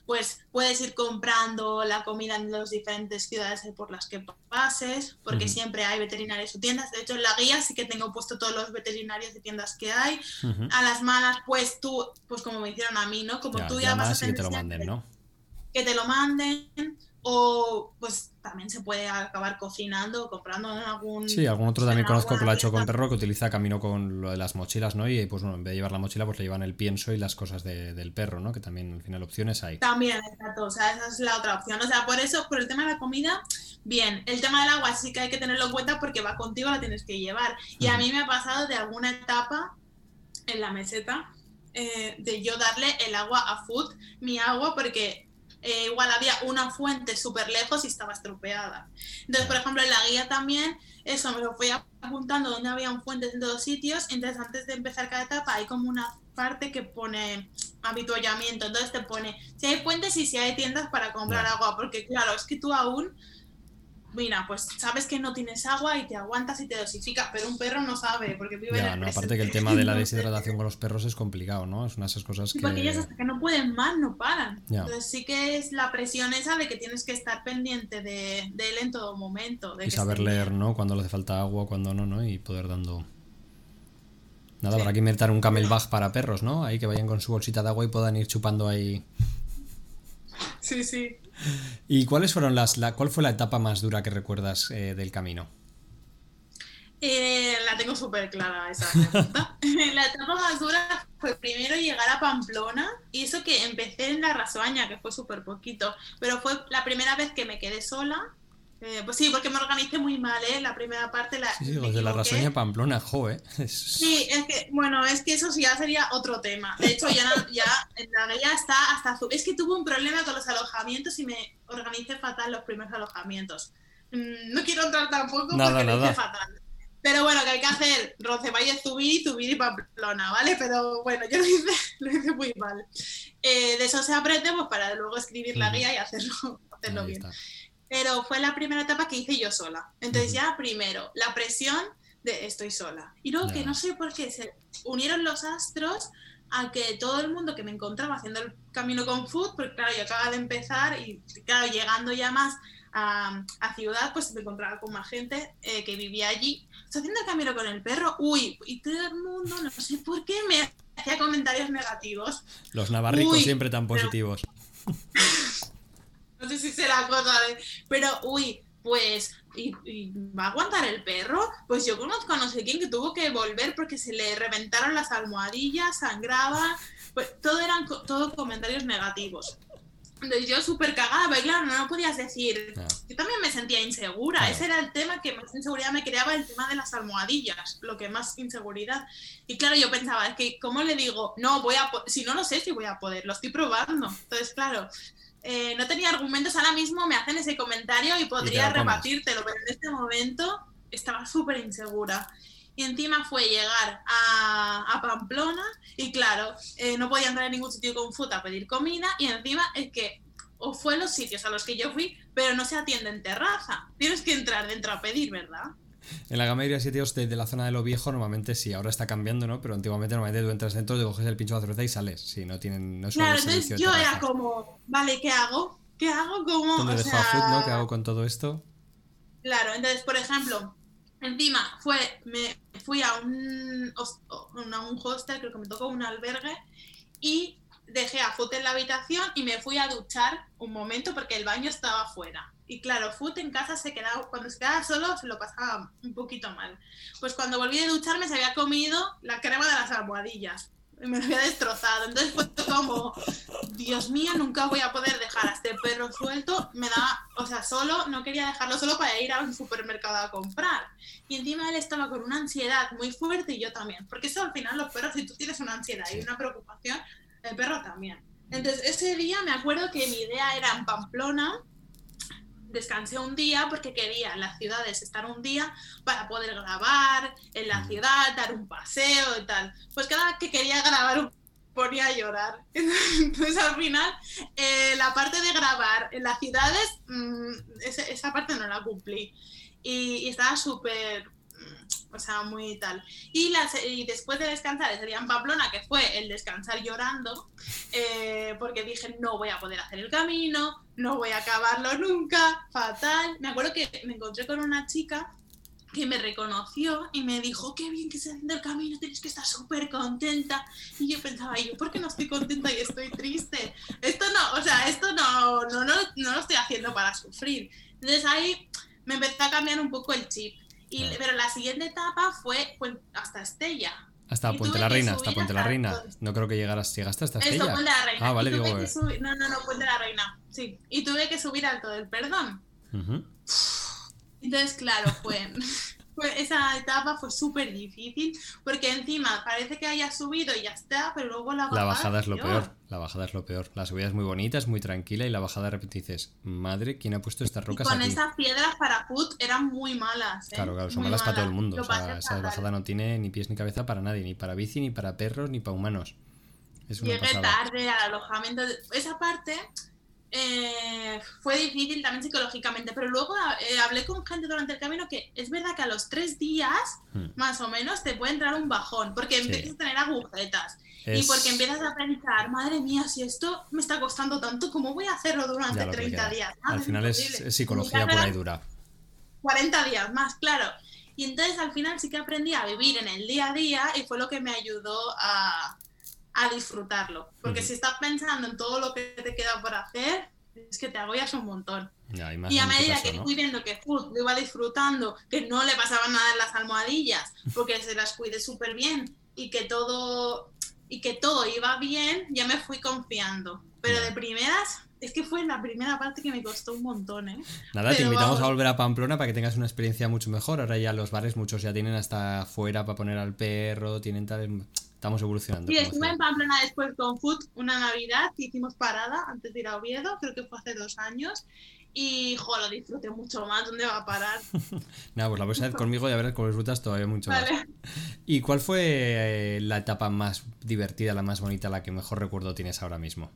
pues puedes ir comprando la comida en las diferentes ciudades por las que pases, porque siempre hay veterinarios o tiendas. De hecho, en la guía sí que tengo puesto todos los veterinarios de tiendas que hay. A las malas, pues tú, pues como me hicieron a mí, ¿no? Como tú ya vas a que te lo manden, ¿no? Que te lo manden o pues también se puede acabar cocinando o comprando en algún... Sí, algún otro también conozco que lo ha hecho con perro, que utiliza camino con lo de las mochilas, ¿no? Y pues bueno, en vez de llevar la mochila, pues le llevan el pienso y las cosas del perro, ¿no? Que también al final opciones hay. También, exacto, o sea, esa es la otra opción. O sea, por eso, por el tema de la comida, bien. El tema del agua sí que hay que tenerlo en cuenta porque va contigo, la tienes que llevar. Y a mí me ha pasado de alguna etapa en la meseta eh, de yo darle el agua a Food, mi agua, porque eh, igual había una fuente súper lejos y estaba estropeada. Entonces, por ejemplo, en la guía también, eso me lo fui apuntando donde habían fuentes en todos sitios. Entonces, antes de empezar cada etapa, hay como una parte que pone habituallamiento. Entonces, te pone si hay fuentes y si hay tiendas para comprar agua. Porque, claro, es que tú aún mira, pues sabes que no tienes agua y te aguantas y te dosificas, pero un perro no sabe porque vive en el no, aparte que el tema de la *laughs* deshidratación con los perros es complicado, ¿no? Es una de esas cosas que... Porque ellos hasta que no pueden más no paran. Entonces sí que es la presión esa de que tienes que estar pendiente de, él en todo momento. y saber leer, ¿no? Cuando le hace falta agua, cuando no, ¿no? Y poder dando... Nada, habrá que inventar un camelback para perros, ¿no? Ahí que vayan con su bolsita de agua y puedan ir chupando ahí. Sí, sí. ¿Y cuáles fueron las, la, cuál fue la etapa más dura que recuerdas eh, del camino? Eh, la tengo súper clara esa *laughs* pregunta. *laughs* la etapa más dura fue primero llegar a Pamplona y eso que empecé en la Rasoaña, que fue súper poquito, pero fue la primera vez que me quedé sola. Eh, pues sí, porque me organicé muy mal, ¿eh? La primera parte la. Sí, sí los de la Rasoaña Pamplona, jo, ¿eh? *laughs* Sí, es que, bueno, es que eso ya sería otro tema. De hecho, ya, ya en la guía está hasta. Es que tuve un problema con los alojamientos y me organicé fatal los primeros alojamientos. Mm, no quiero entrar tampoco nada, porque nada. me hice fatal. Pero bueno, que hay que hacer Roncesvalles, Zubiri, Zubiri y Pamplona, ¿vale? Pero bueno, yo lo hice, *laughs* lo hice muy mal. Eh, de eso se aprende pues, para luego escribir la guía y hacerlo, *laughs* hacerlo bien. está. Pero fue la primera etapa que hice yo sola. Entonces ya primero, la presión de estoy sola. Y luego que no sé por qué se unieron los astros a que todo el mundo que me encontraba haciendo el camino con food, porque claro, yo acababa de empezar y claro, llegando ya más a, a ciudad, pues me encontraba con más gente eh, que vivía allí. Estoy haciendo el camino con el perro, uy, y todo el mundo, no sé por qué, me hacía comentarios negativos. Los navarricos Uy, siempre tan pero- positivos. *laughs* No sé si será cosa de. Pero, uy, pues. ¿y, y va a aguantar el perro? Pues yo conozco a no sé quién que tuvo que volver porque se le reventaron las almohadillas, sangraba. Pues todo eran todo comentarios negativos. Entonces yo súper cagada, pero claro, no, no podías decir. Ya. Yo también me sentía insegura. Ese era el tema que más inseguridad me creaba, el tema de las almohadillas, lo que más inseguridad. Y claro, yo pensaba, es que, ¿cómo le digo? No, voy a. Si no, no sé si voy a poder, lo estoy probando. Entonces, claro, eh, no tenía argumentos ahora mismo, me hacen ese comentario y podría rebatírtelo, pero en este momento estaba súper insegura. Y encima fue llegar a, a Pamplona y claro, eh, no podía entrar en ningún sitio con food a pedir comida y encima es que o fue los sitios a los que yo fui, pero no se atiende en terraza. Tienes que entrar dentro a pedir, ¿verdad? En la gama de sitios de, de la zona de lo viejo, normalmente sí, ahora está cambiando, ¿no? Pero antiguamente normalmente tú entras dentro, te coges el pincho de cerveza y sales. Sí, no tienen. No es Claro, entonces yo era como, vale, ¿qué hago? ¿Qué hago? ¿Cómo? ¿Dónde O sea, a Food, no? ¿Qué hago con todo esto? Claro, entonces, por ejemplo, encima fue, me fui a un, a un hostel, creo que me tocó un albergue, y dejé a Foot en la habitación y me fui a duchar un momento porque el baño estaba afuera. Y claro, Foot en casa se quedaba, cuando se quedaba solo se lo pasaba un poquito mal. Pues cuando volví de ducharme se había comido la crema de las almohadillas. Y me lo había destrozado. Entonces fue como, Dios mío, nunca voy a poder dejar a este perro suelto. Me da, o sea, solo, no quería dejarlo solo para ir a un supermercado a comprar. Y encima él estaba con una ansiedad muy fuerte y yo también. Porque eso al final los perros, si tú tienes una ansiedad y una preocupación, el perro también. Entonces ese día me acuerdo que mi idea era en Pamplona. Descansé un día porque quería en las ciudades estar un día para poder grabar en la Mm. ciudad, dar un paseo y tal. Pues cada vez que quería grabar ponía a llorar. *laughs* Entonces al final eh, la parte de grabar en las ciudades, mm, esa parte no la cumplí. Y, y estaba súper, o sea, muy tal. Y, y después de descansar ese día en Pamplona, que fue el descansar llorando, eh, porque dije, no voy a poder hacer el camino, no voy a acabarlo nunca, fatal. Me acuerdo que me encontré con una chica que me reconoció y me dijo, qué bien que se haciendo el camino, tienes que estar súper contenta. Y yo pensaba, ¿y yo por qué no estoy contenta y estoy triste? Esto no, o sea, esto no, no, no, no lo estoy haciendo para sufrir. Entonces ahí me empezó a cambiar un poco el chip. Y. Pero la siguiente etapa fue hasta Estella. Hasta Y Puente la Reina, hasta Puente la Reina. No creo que llegaras, llegaste hasta Eso, Estella. Puente la Reina. Ah, vale, digo, que subir- No, no, no, Puente la Reina. Sí. Y tuve que subir Alto del Perdón. Ujú. Entonces, claro, fue, *laughs* fue- esa etapa fue súper difícil porque encima parece que haya subido y ya está, pero luego la bajada, La bajada es lo peor. peor. La bajada es lo peor. La subida es muy bonita, es muy tranquila y la bajada de repente dices, madre, ¿quién ha puesto estas Y rocas con aquí? esas piedras para foot eran muy malas. ¿eh? Claro, claro, son Muy malas para todo el mundo. O sea, esa bajada no tiene ni pies ni cabeza para nadie, ni para bici, ni para perros, ni para humanos. Es una Llegué pasada. tarde al alojamiento. Esa parte eh, fue difícil también psicológicamente, pero luego eh, hablé con gente durante el camino que es verdad que a los tres días, Hmm. más o menos, te puede entrar un bajón, porque Sí. empiezas a tener agujetas. Y Es- porque empiezas a pensar, madre mía, si esto me está costando tanto, ¿cómo voy a hacerlo durante ya lo que 30 queda. días? Al final es, es psicología pura y dura. 40 días más, claro. Y entonces al final sí que aprendí a vivir en el día a día y fue lo que me ayudó a, a disfrutarlo. Porque si estás pensando en todo lo que te queda por hacer, es que te agobias un montón. y a medida que fui viendo que Food lo iba disfrutando, que no le pasaba nada en las almohadillas, porque se las cuide súper bien y que todo y que todo iba bien, ya me fui confiando. Pero de primeras, es que fue la primera parte que me costó un montón, ¿eh? Nada, te invitamos a volver a Pamplona para que tengas una experiencia mucho mejor. Ahora ya los bares, muchos ya tienen hasta afuera para poner al perro, tienen tal estamos evolucionando. Sí, estuve en Pamplona después con Food una Navidad que hicimos parada antes de ir a Oviedo, creo que fue hace dos años. Y, jo, lo disfruté mucho más. ¿Dónde va a parar? *laughs* Nada, pues la vas a ver conmigo y a ver cómo disfrutas todavía mucho más. ¿Y cuál fue eh, la etapa más divertida, la más bonita, la que mejor recuerdo tienes ahora mismo?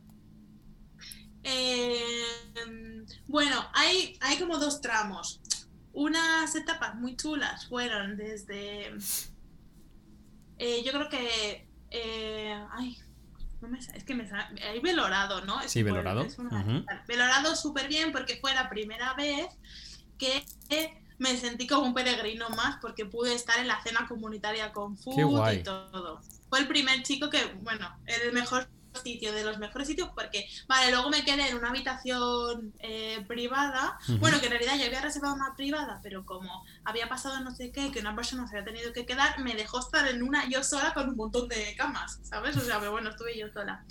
Em, bueno, hay, hay como dos tramos. Unas etapas muy chulas fueron desde eh, yo creo que. Eh, ay, no me, es que me Hay Velorado, ¿no? sí, Velorado. Velorado súper bien porque fue la primera vez que me sentí como un peregrino más porque pude estar en la cena comunitaria con Food y todo. Fue el primer chico que, bueno, el mejor sitio, de los mejores sitios, porque, vale, luego me quedé en una habitación eh, privada, bueno, que en realidad yo había reservado una privada, pero como había pasado no sé qué, que una persona se había tenido que quedar, me dejó estar en una yo sola con un montón de camas, ¿sabes? O sea, pero bueno, estuve yo sola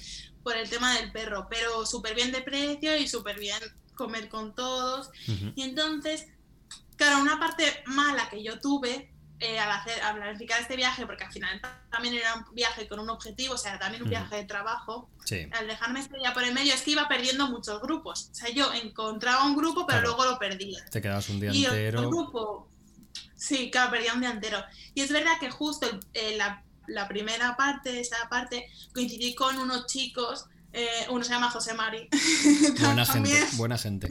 por el tema del perro, pero súper bien de precio y súper bien comer con todos. Y entonces, claro, una parte mala que yo tuve eh, al hacer, al planificar este viaje, porque al final también era un viaje con un objetivo, o sea, también un viaje de trabajo, al dejarme este día por el medio es que iba perdiendo muchos grupos. O sea, yo encontraba un grupo, pero luego lo perdía. Te quedabas un día entero. El grupo, sí, claro, perdía un día entero. Y es verdad que justo eh, la, la, primera parte, esa parte, coincidí con unos chicos, eh, uno se llama José Mari. *laughs* Buena gente, buena gente.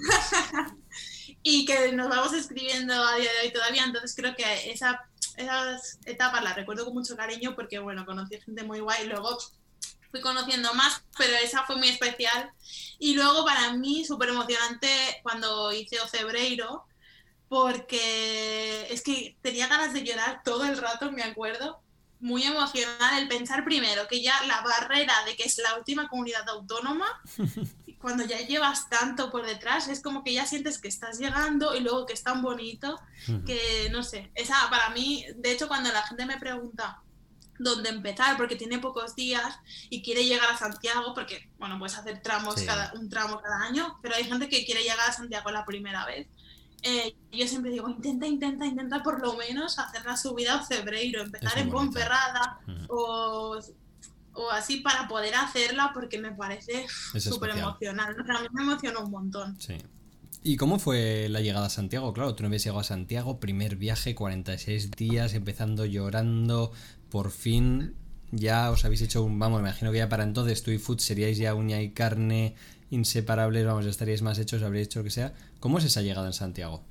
*laughs* y que nos vamos escribiendo a día de hoy todavía, entonces creo que esa esas etapas las recuerdo con mucho cariño porque, bueno, conocí gente muy guay y luego fui conociendo más, pero esa fue muy especial. Y luego para mí súper emocionante cuando hice Ocebreiro, porque es que tenía ganas de llorar todo el rato, me acuerdo. Muy emocional el pensar primero que ya la barrera de que es la última comunidad autónoma *laughs* cuando ya llevas tanto por detrás, es como que ya sientes que estás llegando y luego que es tan bonito que, no sé, esa para mí, de hecho, cuando la gente me pregunta dónde empezar, porque tiene pocos días y quiere llegar a Santiago, porque, bueno, puedes hacer tramos cada, un tramo cada año, pero hay gente que quiere llegar a Santiago la primera vez. Eh, yo siempre digo, intenta, intenta, intenta por lo menos hacer la subida a Cebreiro, empezar en Ponferrada o o así para poder hacerla porque me parece súper emocional. a mí me emocionó un montón. Sí. ¿Y cómo fue la llegada a Santiago? Claro, tú no habías llegado a Santiago, primer viaje, 46 días, empezando llorando, por fin ya os habéis hecho un, vamos, me imagino que ya para entonces tú y Food seríais ya uña y carne inseparables, vamos, estaríais más hechos, habréis hecho lo que sea. ¿Cómo es esa llegada en Santiago?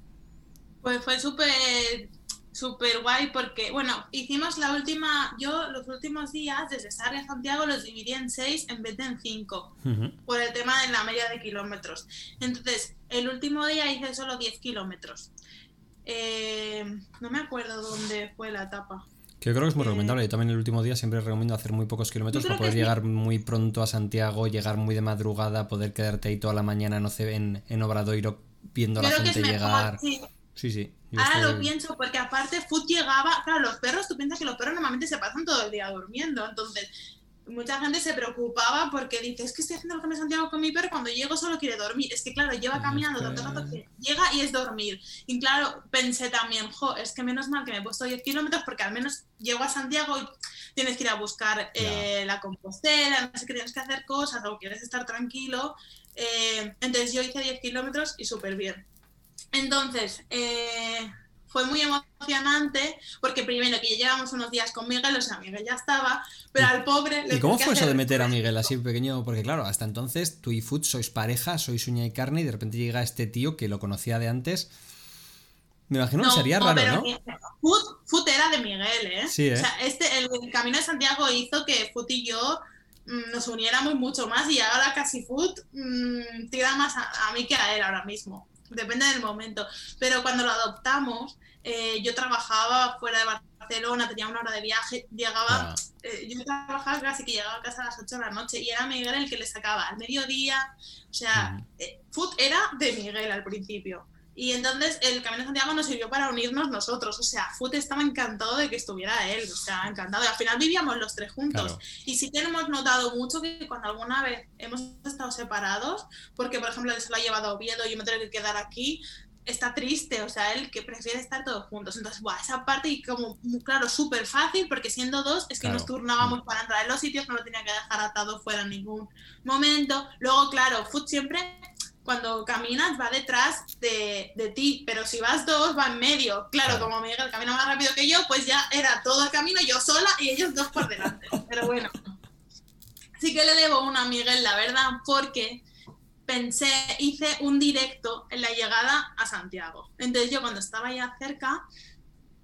Pues fue súper súper guay porque, bueno, hicimos la última, yo los últimos días desde Sarria a Santiago los dividí en seis en vez de en cinco, por el tema de la media de kilómetros. Entonces, el último día hice solo 10 kilómetros. Eh, no me acuerdo dónde fue la etapa. Que yo creo que es muy eh, recomendable. Yo también el último día siempre recomiendo hacer muy pocos kilómetros para poder llegar muy pronto a Santiago, llegar muy de madrugada, poder quedarte ahí toda la mañana, no sé, en, en Obradoiro viendo a la gente llegar. Sí, sí. Ahora lo pienso, porque aparte Food llegaba, claro, los perros, tú piensas que los perros normalmente se pasan todo el día durmiendo, entonces mucha gente se preocupaba porque dice, es que estoy haciendo lo que me Santiago con mi perro, cuando llego solo quiere dormir. Es que claro, lleva caminando tanto rato que llega y es dormir. Y claro, pensé también, jo, es que menos mal que me he puesto 10 kilómetros porque al menos llego a Santiago y tienes que ir a buscar eh, la compostera, no sé qué tienes que hacer cosas o quieres estar tranquilo. Eh, entonces yo hice 10 kilómetros y súper bien. Entonces, eh, fue muy emocionante porque primero que llevamos unos días con Miguel, o sea, Miguel ya estaba, pero al pobre... ¿Y cómo fue eso de meter a Miguel así pequeño? Porque claro, hasta entonces tú y Food sois pareja, sois uña y carne y de repente llega este tío que lo conocía de antes. Me imagino que sería raro, ¿no? Food, era de Miguel, ¿eh? Sí, ¿eh? O sea, este, el, Camino de Santiago hizo que Food y yo mm, nos uniéramos mucho más y ahora casi Food mm, tira más a, mí que a él ahora mismo. Depende del momento. Pero cuando lo adoptamos, eh, yo trabajaba fuera de Barcelona, tenía una hora de viaje, llegaba, eh, yo trabajaba casi que llegaba a casa a las 8 de la noche y era Miguel el que le sacaba al mediodía, o sea, eh, Food era de Miguel al principio. Y entonces el Camino de Santiago nos sirvió para unirnos nosotros. O sea, Foot estaba encantado de que estuviera él. O sea, encantado. Y al final vivíamos los tres juntos. Y sí que hemos notado mucho que cuando alguna vez hemos estado separados, porque por ejemplo él se lo ha llevado a Oviedo y yo me tengo que quedar aquí, está triste, o sea, él que prefiere estar todos juntos. Entonces, buah, esa parte y como, claro, súper fácil, porque siendo dos, es que nos turnábamos para entrar en los sitios, no lo tenía que dejar atado fuera en ningún momento. Luego, claro, Foot siempre cuando caminas va detrás de, ti, pero si vas dos va en medio. Claro, como Miguel camina más rápido que yo, pues ya era todo el camino yo sola y ellos dos por delante. *laughs* Pero bueno, sí que le debo una a Miguel, la verdad, porque pensé, hice un directo en la llegada a Santiago. Entonces yo cuando estaba ya cerca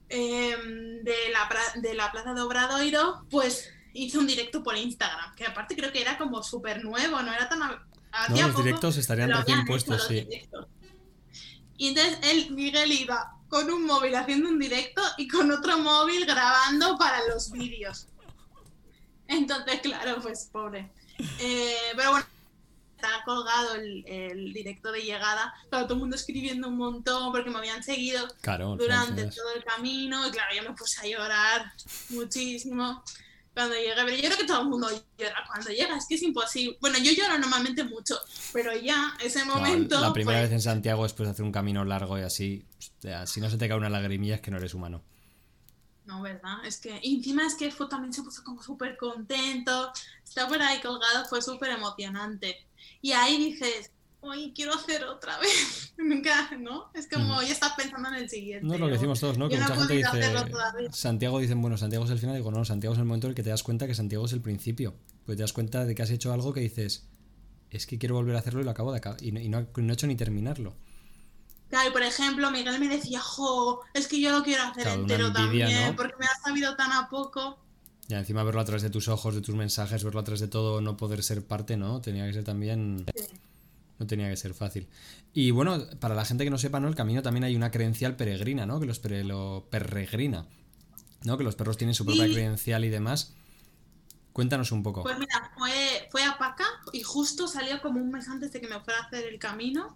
em, de, la, de la plaza de Obradoiro, pues hice un directo por Instagram, que aparte creo que era como súper nuevo, no era tan no, los directos estarían recién puestos, sí. Y entonces él, Miguel, iba con un móvil haciendo un directo y con otro móvil grabando para los vídeos. Entonces, claro, pues pobre. Eh, pero bueno, está colgado el, directo de llegada. todo el mundo escribiendo un montón porque me habían seguido durante todo el camino. Y claro, yo me puse a llorar muchísimo cuando llega, pero yo creo que todo el mundo llora cuando llega, es que es imposible. Bueno, yo lloro normalmente mucho, pero ya, ese momento... la primera vez en Santiago después de hacer un camino largo y así, si no se te cae una lagrimilla es que no eres humano. No, ¿verdad? Es que y encima es que fue, también se puso como súper contento, estaba por ahí colgado, fue súper emocionante. Y ahí dices, hoy quiero hacer otra vez. *laughs* Nunca, ¿no? Es como, ya estás pensando en el siguiente. No, lo que decimos todos, ¿no? Que mucha gente dice, Santiago dicen, bueno, Santiago es el final. Digo, no, Santiago es el momento en el que te das cuenta que Santiago es el principio. Pues te das cuenta de que has hecho algo que dices, es que quiero volver a hacerlo y lo acabo de acabar. Y, no, he hecho ni terminarlo. Claro, y por ejemplo, Miguel me decía, jo, es que yo lo quiero hacer entero también, porque me ha sabido tan a poco. Y encima verlo a través de tus ojos, de tus mensajes, verlo a través de todo, no poder ser parte, ¿no? Tenía que ser también... No tenía que ser fácil. Y bueno, para la gente que no sepa, ¿no? El camino también hay una credencial peregrina, ¿no? Que los lo peregrina. ¿No? Que los perros tienen su propia credencial y demás. Cuéntanos un poco. Pues mira, fue, fue a Paca y justo salió como un mes antes de que me fuera a hacer el camino.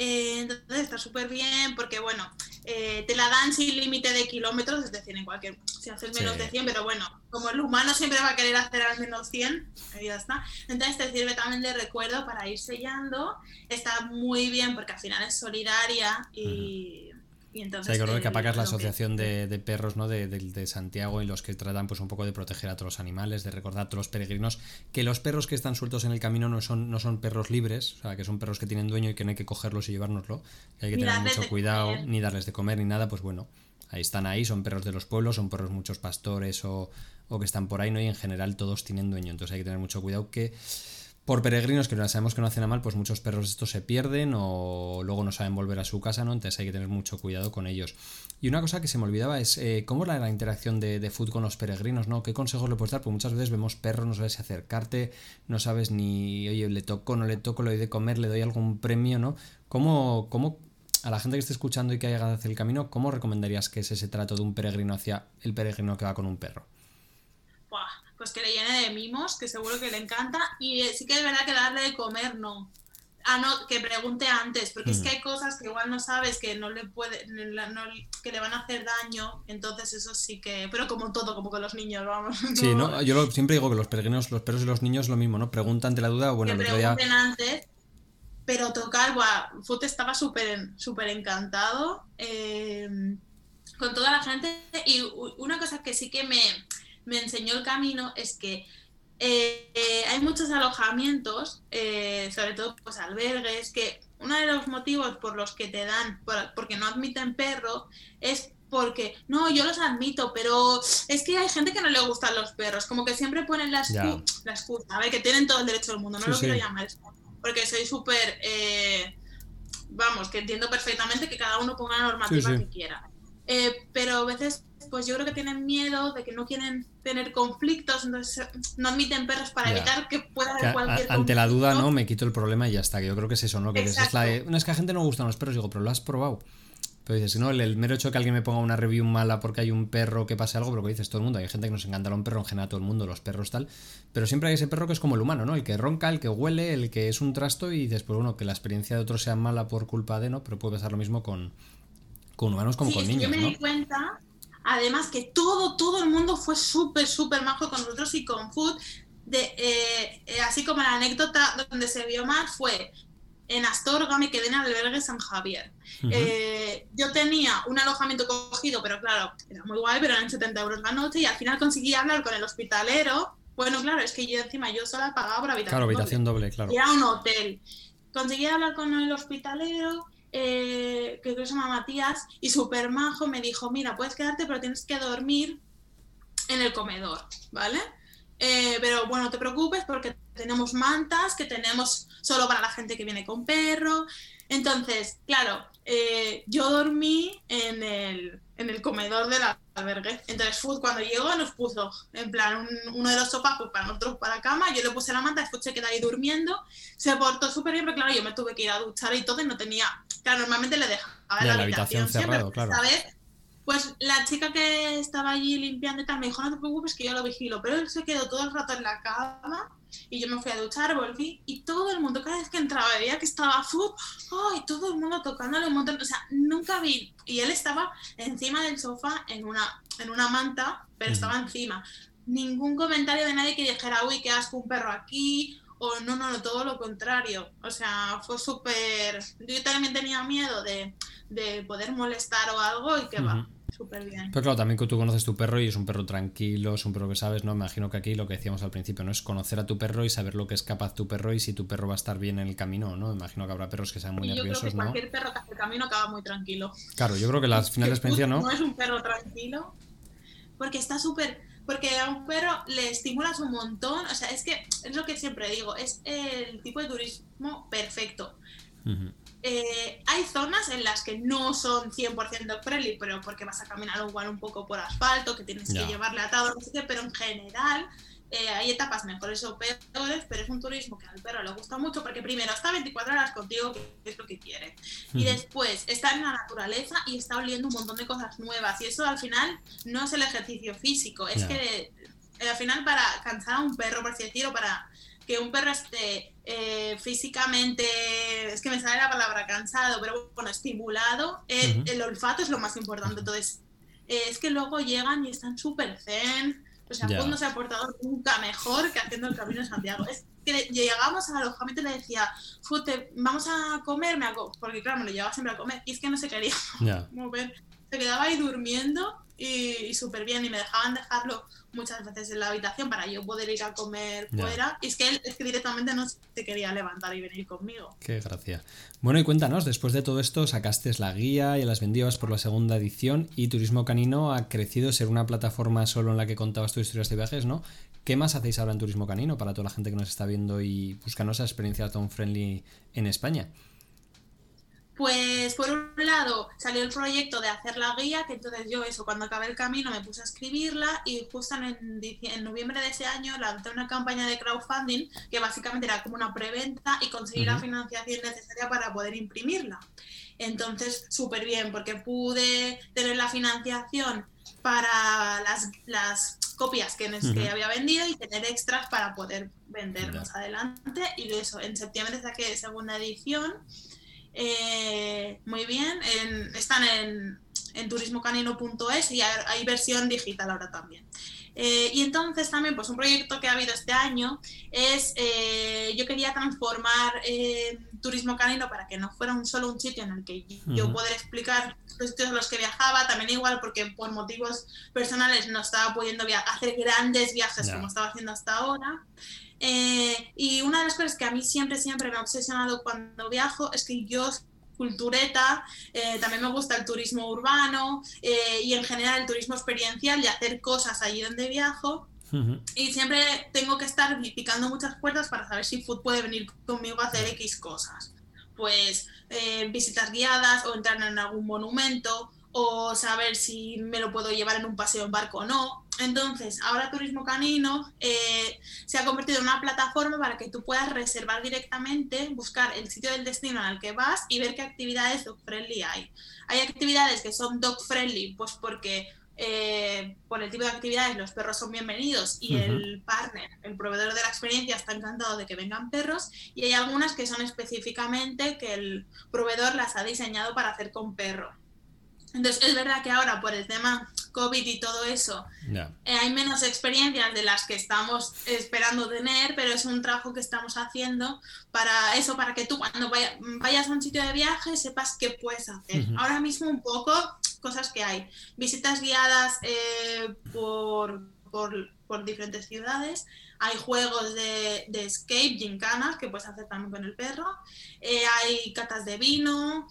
Eh, entonces está súper bien porque, bueno, eh, te la dan sin límite de kilómetros, es decir, en cualquier, si haces menos de 100, pero bueno, como el humano siempre va a querer hacer al menos 100, y ya está. Entonces te sirve también de recuerdo para ir sellando. Está muy bien porque al final es solidaria y entonces, hay que que apacas la asociación de, perros ¿no? De, Santiago y los que tratan pues un poco de proteger a todos los animales, de recordar a todos los peregrinos que los perros que están sueltos en el camino no son, no son perros libres, o sea, que son perros que tienen dueño y que no hay que cogerlos y llevárnoslo, que hay que tener mucho cuidado, ni darles de comer ni nada, pues bueno, ahí están ahí, son perros de los pueblos, son perros muchos pastores o, o que están por ahí, ¿no? Y en general todos tienen dueño, entonces hay que tener mucho cuidado que por peregrinos que sabemos que no hacen a mal, pues muchos perros estos se pierden o luego no saben volver a su casa, ¿no? Entonces hay que tener mucho cuidado con ellos. Y una cosa que se me olvidaba es eh, cómo la interacción de, de food con los peregrinos, ¿no? ¿Qué consejos le puedes dar? Porque muchas veces vemos perros, no sabes si acercarte, no sabes ni, oye, le toco, no le toco, le doy de comer, le doy algún premio, ¿no? ¿Cómo, cómo a la gente que esté escuchando y que haya llegado hacia el camino, ¿cómo recomendarías que es ese trato de un peregrino hacia el peregrino que va con un perro? Pues que le llene de mimos, que seguro que le encanta. Y sí que es verdad que darle de comer no. Ah, no, que pregunte antes, porque es que hay cosas que igual no sabes que no le puede, que le van a hacer daño, entonces eso sí que, pero como todo, como con los niños, vamos. *laughs* Sí, ¿no? yo siempre digo que los peregrinos, los perros y los niños lo mismo, ¿no? Preguntan ante la duda, bueno, que pregunten antes, pero tocar, guau, Fute estaba súper súper encantado eh, con toda la gente y una cosa que sí que me, me enseñó el camino es que eh, eh, hay muchos alojamientos, eh, sobre todo pues albergues, que uno de los motivos por los que te dan, porque no admiten perro, es porque, no, yo los admito, pero es que hay gente que no le gustan los perros, como que siempre ponen la, excusa, a ver, que tienen todo el derecho del mundo, no lo quiero llamar porque soy súper, vamos, que entiendo perfectamente que cada uno ponga la normativa que quiera. pero a veces pues yo creo que tienen miedo de que no quieren tener conflictos, entonces no admiten perros para evitar que pueda haber cualquier Ante la duda, no, me quito el problema y ya está. Yo creo que es eso, ¿no? Que es, la, no, es que a gente no gustan los perros, digo, pero lo has probado. Pero dices, no, el, mero hecho que alguien me ponga una review mala porque hay un perro que pase algo, pero que dices todo el mundo, hay gente que nos encanta un perro, en general todo el mundo, los perros tal, pero siempre hay ese perro que es como el humano, ¿no? El que ronca, el que huele, el que es un trasto y después, bueno, que la experiencia de otros sea mala por culpa de, ¿no? Pero puede pasar lo mismo con, con humanos como con niños. Yo me di cuenta, además, que todo, todo el mundo fue súper, súper majo con nosotros y con Food. De, eh, eh, así como la anécdota donde se vio más fue en Astorga me quedé en albergue San Javier. Eh, yo tenía un alojamiento cogido, pero claro, era muy guay, pero eran 70 euros la noche y al final conseguí hablar con el hospitalero. Bueno, claro, es que yo encima yo sola pagaba por habitación. Claro, habitación doble, claro. Y era un hotel. Conseguí hablar con el hospitalero, eh, que se llama Matías, y súper majo me dijo, mira, puedes quedarte, pero tienes que dormir en el comedor, ¿vale? Eh, pero bueno, no te preocupes porque tenemos mantas que tenemos solo para la gente que viene con perro. Entonces, claro, eh, yo dormí en el, en el comedor del albergue. Entonces, Food cuando llegó nos puso en plan uno de los sofás pues, para nosotros para cama, yo le puse la manta, Food se quedó ahí durmiendo, se portó súper bien, pero claro, yo me tuve que ir a duchar y todo y no tenía, claro, normalmente le dejaba la, la, habitación, cerrado, claro. Pues la chica que estaba allí limpiando y tal me dijo, no te preocupes que yo lo vigilo, pero él se quedó todo el rato en la cama y yo me fui a duchar, volví y todo el mundo, cada vez que entraba veía que estaba full, ¡ay! todo el mundo tocándole un montón, o sea, nunca vi, y él estaba encima del sofá en una, en una manta, pero estaba encima. Ningún comentario de nadie que dijera, uy, qué asco un perro aquí, o no, no, no, todo lo contrario. O sea, fue súper... Yo también tenía miedo de, de poder molestar o algo y que va súper bien. Pero claro, también que tú conoces tu perro y es un perro tranquilo, es un perro que sabes, ¿no? Me imagino que aquí lo que decíamos al principio, ¿no? Es conocer a tu perro y saber lo que es capaz tu perro y si tu perro va a estar bien en el camino, ¿no? Me imagino que habrá perros que sean muy nerviosos, yo creo que Cualquier perro que hace el camino acaba muy tranquilo. Claro, yo creo que la final de experiencia, ¿no? No es un perro tranquilo, porque está súper porque a un perro le estimulas un montón, o sea, es que es lo que siempre digo, es el tipo de turismo perfecto. Eh, hay zonas en las que no son 100% friendly, pero porque vas a caminar igual un poco por asfalto, que tienes que llevarle atado, no sé qué, pero en general eh, hay etapas mejores o peores, pero es un turismo que al perro le gusta mucho porque primero está 24 horas contigo, que es lo que quiere, y después está en la naturaleza y está oliendo un montón de cosas nuevas, y eso al final no es el ejercicio físico, es que eh, al final para cansar a un perro, por así decirlo, para que un perro esté eh, físicamente, es que me sale la palabra cansado, pero bueno, estimulado, el, olfato es lo más importante. Entonces, eh, es que luego llegan y están súper zen. O sea, yeah. no se ha portado nunca mejor que haciendo el camino de Santiago. Es que llegamos al alojamiento y le decía, Fute, vamos a comer, me hago, porque claro, me lo llevaba siempre a comer, y es que no se quería *laughs* mover. Se quedaba ahí durmiendo y, súper bien y me dejaban dejarlo muchas veces en la habitación para yo poder ir a comer fuera y es que él es que directamente no se quería levantar y venir conmigo. Qué gracia. Bueno y cuéntanos, después de todo esto sacaste la guía y las vendías por la segunda edición y Turismo Canino ha crecido ser una plataforma solo en la que contabas tus historias de viajes, ¿no? ¿Qué más hacéis ahora en Turismo Canino para toda la gente que nos está viendo y buscando esa experiencia tan friendly en España? Pues por un lado salió el proyecto de hacer la guía, que entonces yo eso, cuando acabé el camino me puse a escribirla y justo en, en noviembre de ese año lancé una campaña de crowdfunding que básicamente era como una preventa y conseguir la financiación necesaria para poder imprimirla. Entonces, súper bien, porque pude tener la financiación para las, las copias que, que había vendido y tener extras para poder vender más adelante. Y eso, en septiembre saqué segunda edición eh, muy bien, están en, en turismocanino.es y hay, versión digital ahora también. Eh, y entonces también, pues un proyecto que ha habido este año es, eh, yo quería transformar Turismo Canino para que no fuera un solo un sitio en el que yo poder explicar los sitios a los que viajaba, también igual porque por motivos personales no estaba pudiendo hacer grandes viajes como estaba haciendo hasta ahora. Eh, y una de las cosas que a mí siempre, siempre me ha obsesionado cuando viajo es que yo cultureta, eh, también me gusta el turismo urbano eh, y en general el turismo experiencial y hacer cosas allí donde viajo. Y siempre tengo que estar picando muchas puertas para saber si Food puede venir conmigo a hacer X cosas. Pues visitas guiadas o entrar en algún monumento o saber si me lo puedo llevar en un paseo en barco o no. Entonces, ahora Turismo Canino eh, se ha convertido en una plataforma para que tú puedas reservar directamente, buscar el sitio del destino al que vas y ver qué actividades dog friendly hay. Hay actividades que son dog friendly, pues porque eh, por el tipo de actividades los perros son bienvenidos y el partner, el proveedor de la experiencia está encantado de que vengan perros y hay algunas que son específicamente que el proveedor las ha diseñado para hacer con perro. Entonces, es verdad que ahora por el tema COVID y todo eso, eh, hay menos experiencias de las que estamos esperando tener, pero es un trabajo que estamos haciendo para eso, para que tú cuando vayas a un sitio de viaje sepas qué puedes hacer. Ahora mismo un poco cosas que hay. Visitas guiadas eh, por, por, diferentes ciudades. Hay juegos de, de escape, gincanas, que puedes hacer también con el perro. Eh, hay catas de vino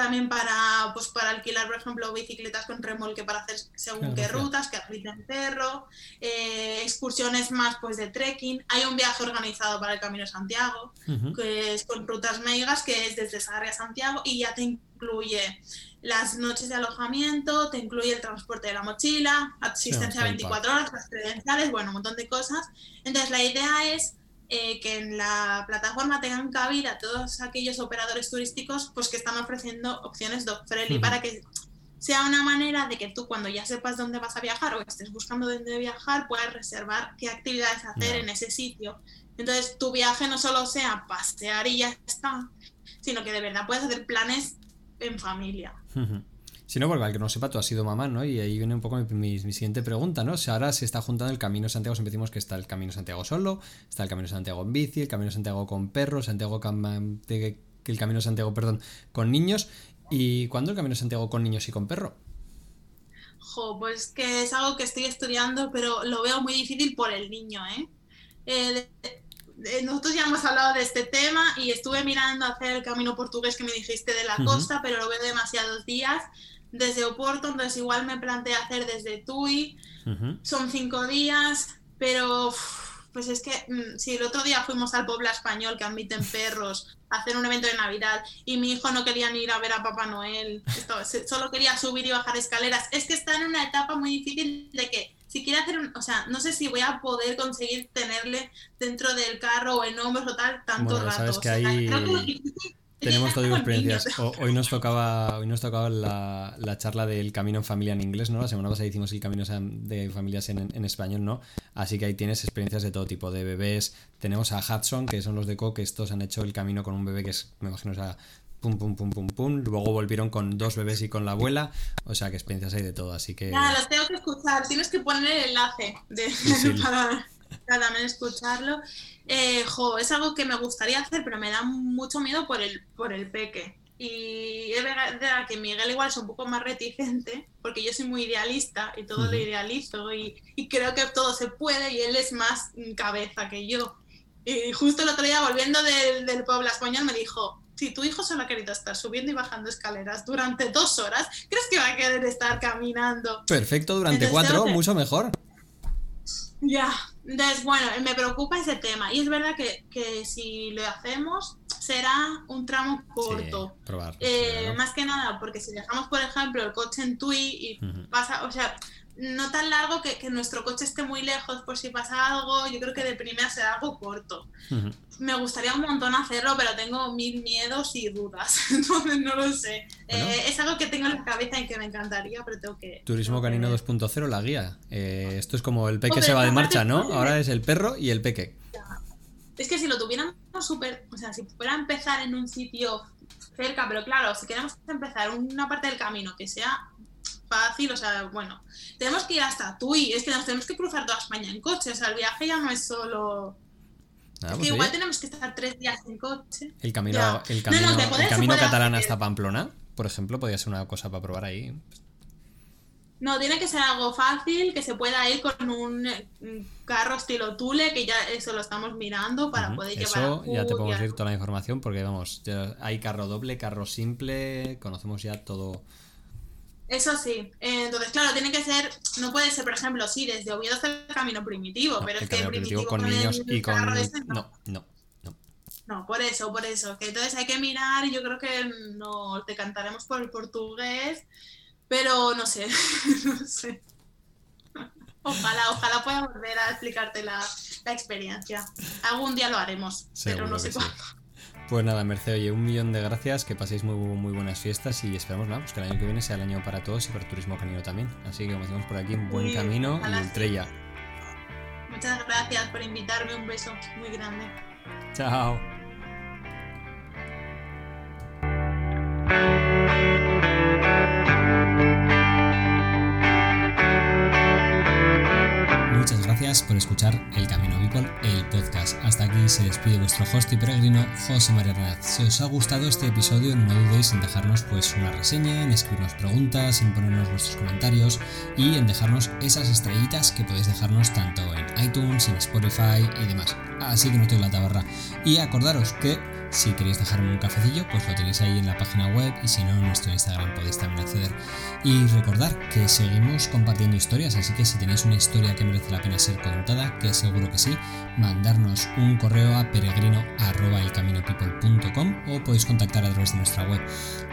también para, pues, para alquilar, por ejemplo, bicicletas con remolque para hacer según qué rutas, que el perro, eh, excursiones más pues de trekking. Hay un viaje organizado para el Camino de Santiago, que es con rutas megas, que es desde Sarria a Santiago y ya te incluye las noches de alojamiento, te incluye el transporte de la mochila, asistencia 24 horas, las credenciales, bueno, un montón de cosas. Entonces la idea es eh, que en la plataforma tengan cabida todos aquellos operadores turísticos pues que están ofreciendo opciones dog friendly para que sea una manera de que tú cuando ya sepas dónde vas a viajar o estés buscando dónde viajar puedas reservar qué actividades hacer en ese sitio. Entonces tu viaje no solo sea pasear y ya está, sino que de verdad puedes hacer planes en familia. Si no, porque al que no sepa, tú has sido mamá, ¿no? Y ahí viene un poco mi, siguiente pregunta, ¿no? O sea, ahora se está juntando el Camino Santiago, siempre decimos que está el Camino Santiago solo, está el Camino Santiago en bici, el Camino Santiago con perros, Santiago el Camino Santiago, perdón, con niños. ¿Y cuándo el Camino Santiago con niños y con perro? Jo, pues que es algo que estoy estudiando, pero lo veo muy difícil por el niño, ¿eh? eh nosotros ya hemos hablado de este tema y estuve mirando hacer el camino portugués que me dijiste de la costa, pero lo veo demasiados días desde Oporto, entonces igual me planteé hacer desde Tui, son cinco días, pero pues es que mm, si el otro día fuimos al pueblo español que admiten perros a hacer un evento de Navidad y mi hijo no quería ni ir a ver a Papá Noel, solo quería subir y bajar escaleras, es que está en una etapa muy difícil de que si quiere hacer, un, o sea, no sé si voy a poder conseguir tenerle dentro del carro o en hombros o tal tanto bueno, Sabes que hay... *laughs* Tenemos todas experiencias. hoy nos tocaba, hoy nos tocaba la, la, charla del camino en familia en inglés, ¿no? La semana pasada hicimos el camino de familias en, en, español, ¿no? Así que ahí tienes experiencias de todo tipo, de bebés. Tenemos a Hudson, que son los de Co, que estos han hecho el camino con un bebé que es, me imagino, o sea, pum, pum, pum, pum, pum. Luego volvieron con dos bebés y con la abuela. O sea, que experiencias hay de todo, así que... Nada, los tengo que escuchar. Tienes que poner el enlace de, *laughs* para, para también escucharlo. Eh, es algo que me gustaría hacer, pero me da mucho miedo por el, por el peque. Y es verdad que Miguel igual es un poco más reticente, porque yo soy muy idealista y todo lo idealizo y, creo que todo se puede y él es más cabeza que yo. Y justo el otro día, volviendo del, del pueblo español, me dijo, si tu hijo solo ha querido estar subiendo y bajando escaleras durante dos horas, ¿crees que va a querer estar caminando? Perfecto, durante cuatro, mucho mejor. Ya, entonces, bueno, me preocupa ese tema. Y es verdad que, que si lo hacemos, será un tramo corto. eh, Más que nada, porque si dejamos, por ejemplo, el coche en Tui y pasa, o sea, no tan largo que, que, nuestro coche esté muy lejos por si pasa algo, yo creo que de primera será algo corto. Me gustaría un montón hacerlo, pero tengo mil miedos y dudas, *laughs* entonces no lo sé. Eh, es algo que tengo en la cabeza y que me encantaría, pero tengo que... Turismo Canino 2.0, la guía. Eh, esto es como el peque se va de marcha, ¿no? Ahora es el perro y el peque. Es que si lo tuviéramos súper, o sea, si fuera a empezar en un sitio cerca, pero claro, si queremos empezar una parte del camino que sea fácil, o sea, bueno, tenemos que ir hasta Tui, es que nos tenemos que cruzar toda España en coche, o sea, el viaje ya no es solo... Ah, pues igual tenemos que estar tres días en coche. El camino, el camino, catalán hasta Pamplona, por ejemplo, podría ser una cosa para probar ahí. No, tiene que ser algo fácil, que se pueda ir con un carro estilo Tule, que ya eso lo estamos mirando para poder llevar. Eso ya te podemos decir toda la información, porque vamos, hay carro doble, carro simple, conocemos ya todo eso sí. entonces, claro, tiene que ser, no puede ser, por ejemplo, sí, desde Oviedo hasta el camino primitivo, pero es que primitivo, con, niños y con. no. no, no, No, por eso, por eso. Que entonces hay que mirar y yo creo que nos decantaremos por el portugués, pero no sé, *laughs* no sé. Ojalá, ojalá pueda volver a explicarte la, experiencia. Algún día lo haremos, pero no sé cuándo. Pues nada, Merced, oye, un millón de gracias, que paséis muy, muy buenas fiestas y esperamos nada, pues que el año que viene sea el año para todos y para el turismo canino también. Así que como decimos por aquí, un buen camino y estrella. Muchas gracias por invitarme, un beso muy grande. Chao. Por escuchar El Camino People, el podcast. Hasta aquí se despide vuestro host y peregrino José María Hernández. Si os ha gustado este episodio, no dudéis en dejarnos pues una reseña, en escribirnos preguntas, en ponernos vuestros comentarios y en dejarnos esas estrellitas que podéis dejarnos tanto en iTunes, en Spotify y demás. Así que no estoy la tabarra. Y acordaros que si queréis dejarme un cafecillo, pues lo tenéis ahí en la página web y si no, en nuestro Instagram podéis también acceder. Y recordar que seguimos compartiendo historias, así que si tenéis una historia que merece la pena ser contada, que seguro que sí, mandarnos un correo a peregrino.elcaminopeople.com o podéis contactar a través de nuestra web.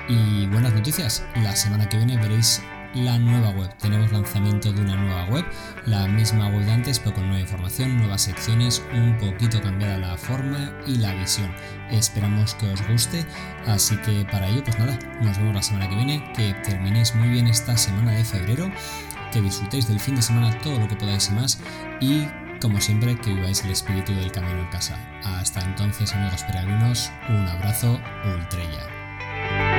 Y buenas noticias, la semana que viene veréis la nueva web. Tenemos lanzamiento de una nueva web, la misma web de antes, pero con nueva información, nuevas secciones, un poquito cambiada la forma y la visión. Esperamos que os guste, así que para ello, pues nada, nos vemos la semana que viene, que terminéis muy bien esta semana de febrero, que disfrutéis del fin de semana todo lo que podáis y más, y como siempre, que viváis el espíritu del camino en casa. Hasta entonces, amigos peregrinos, un abrazo ultrella.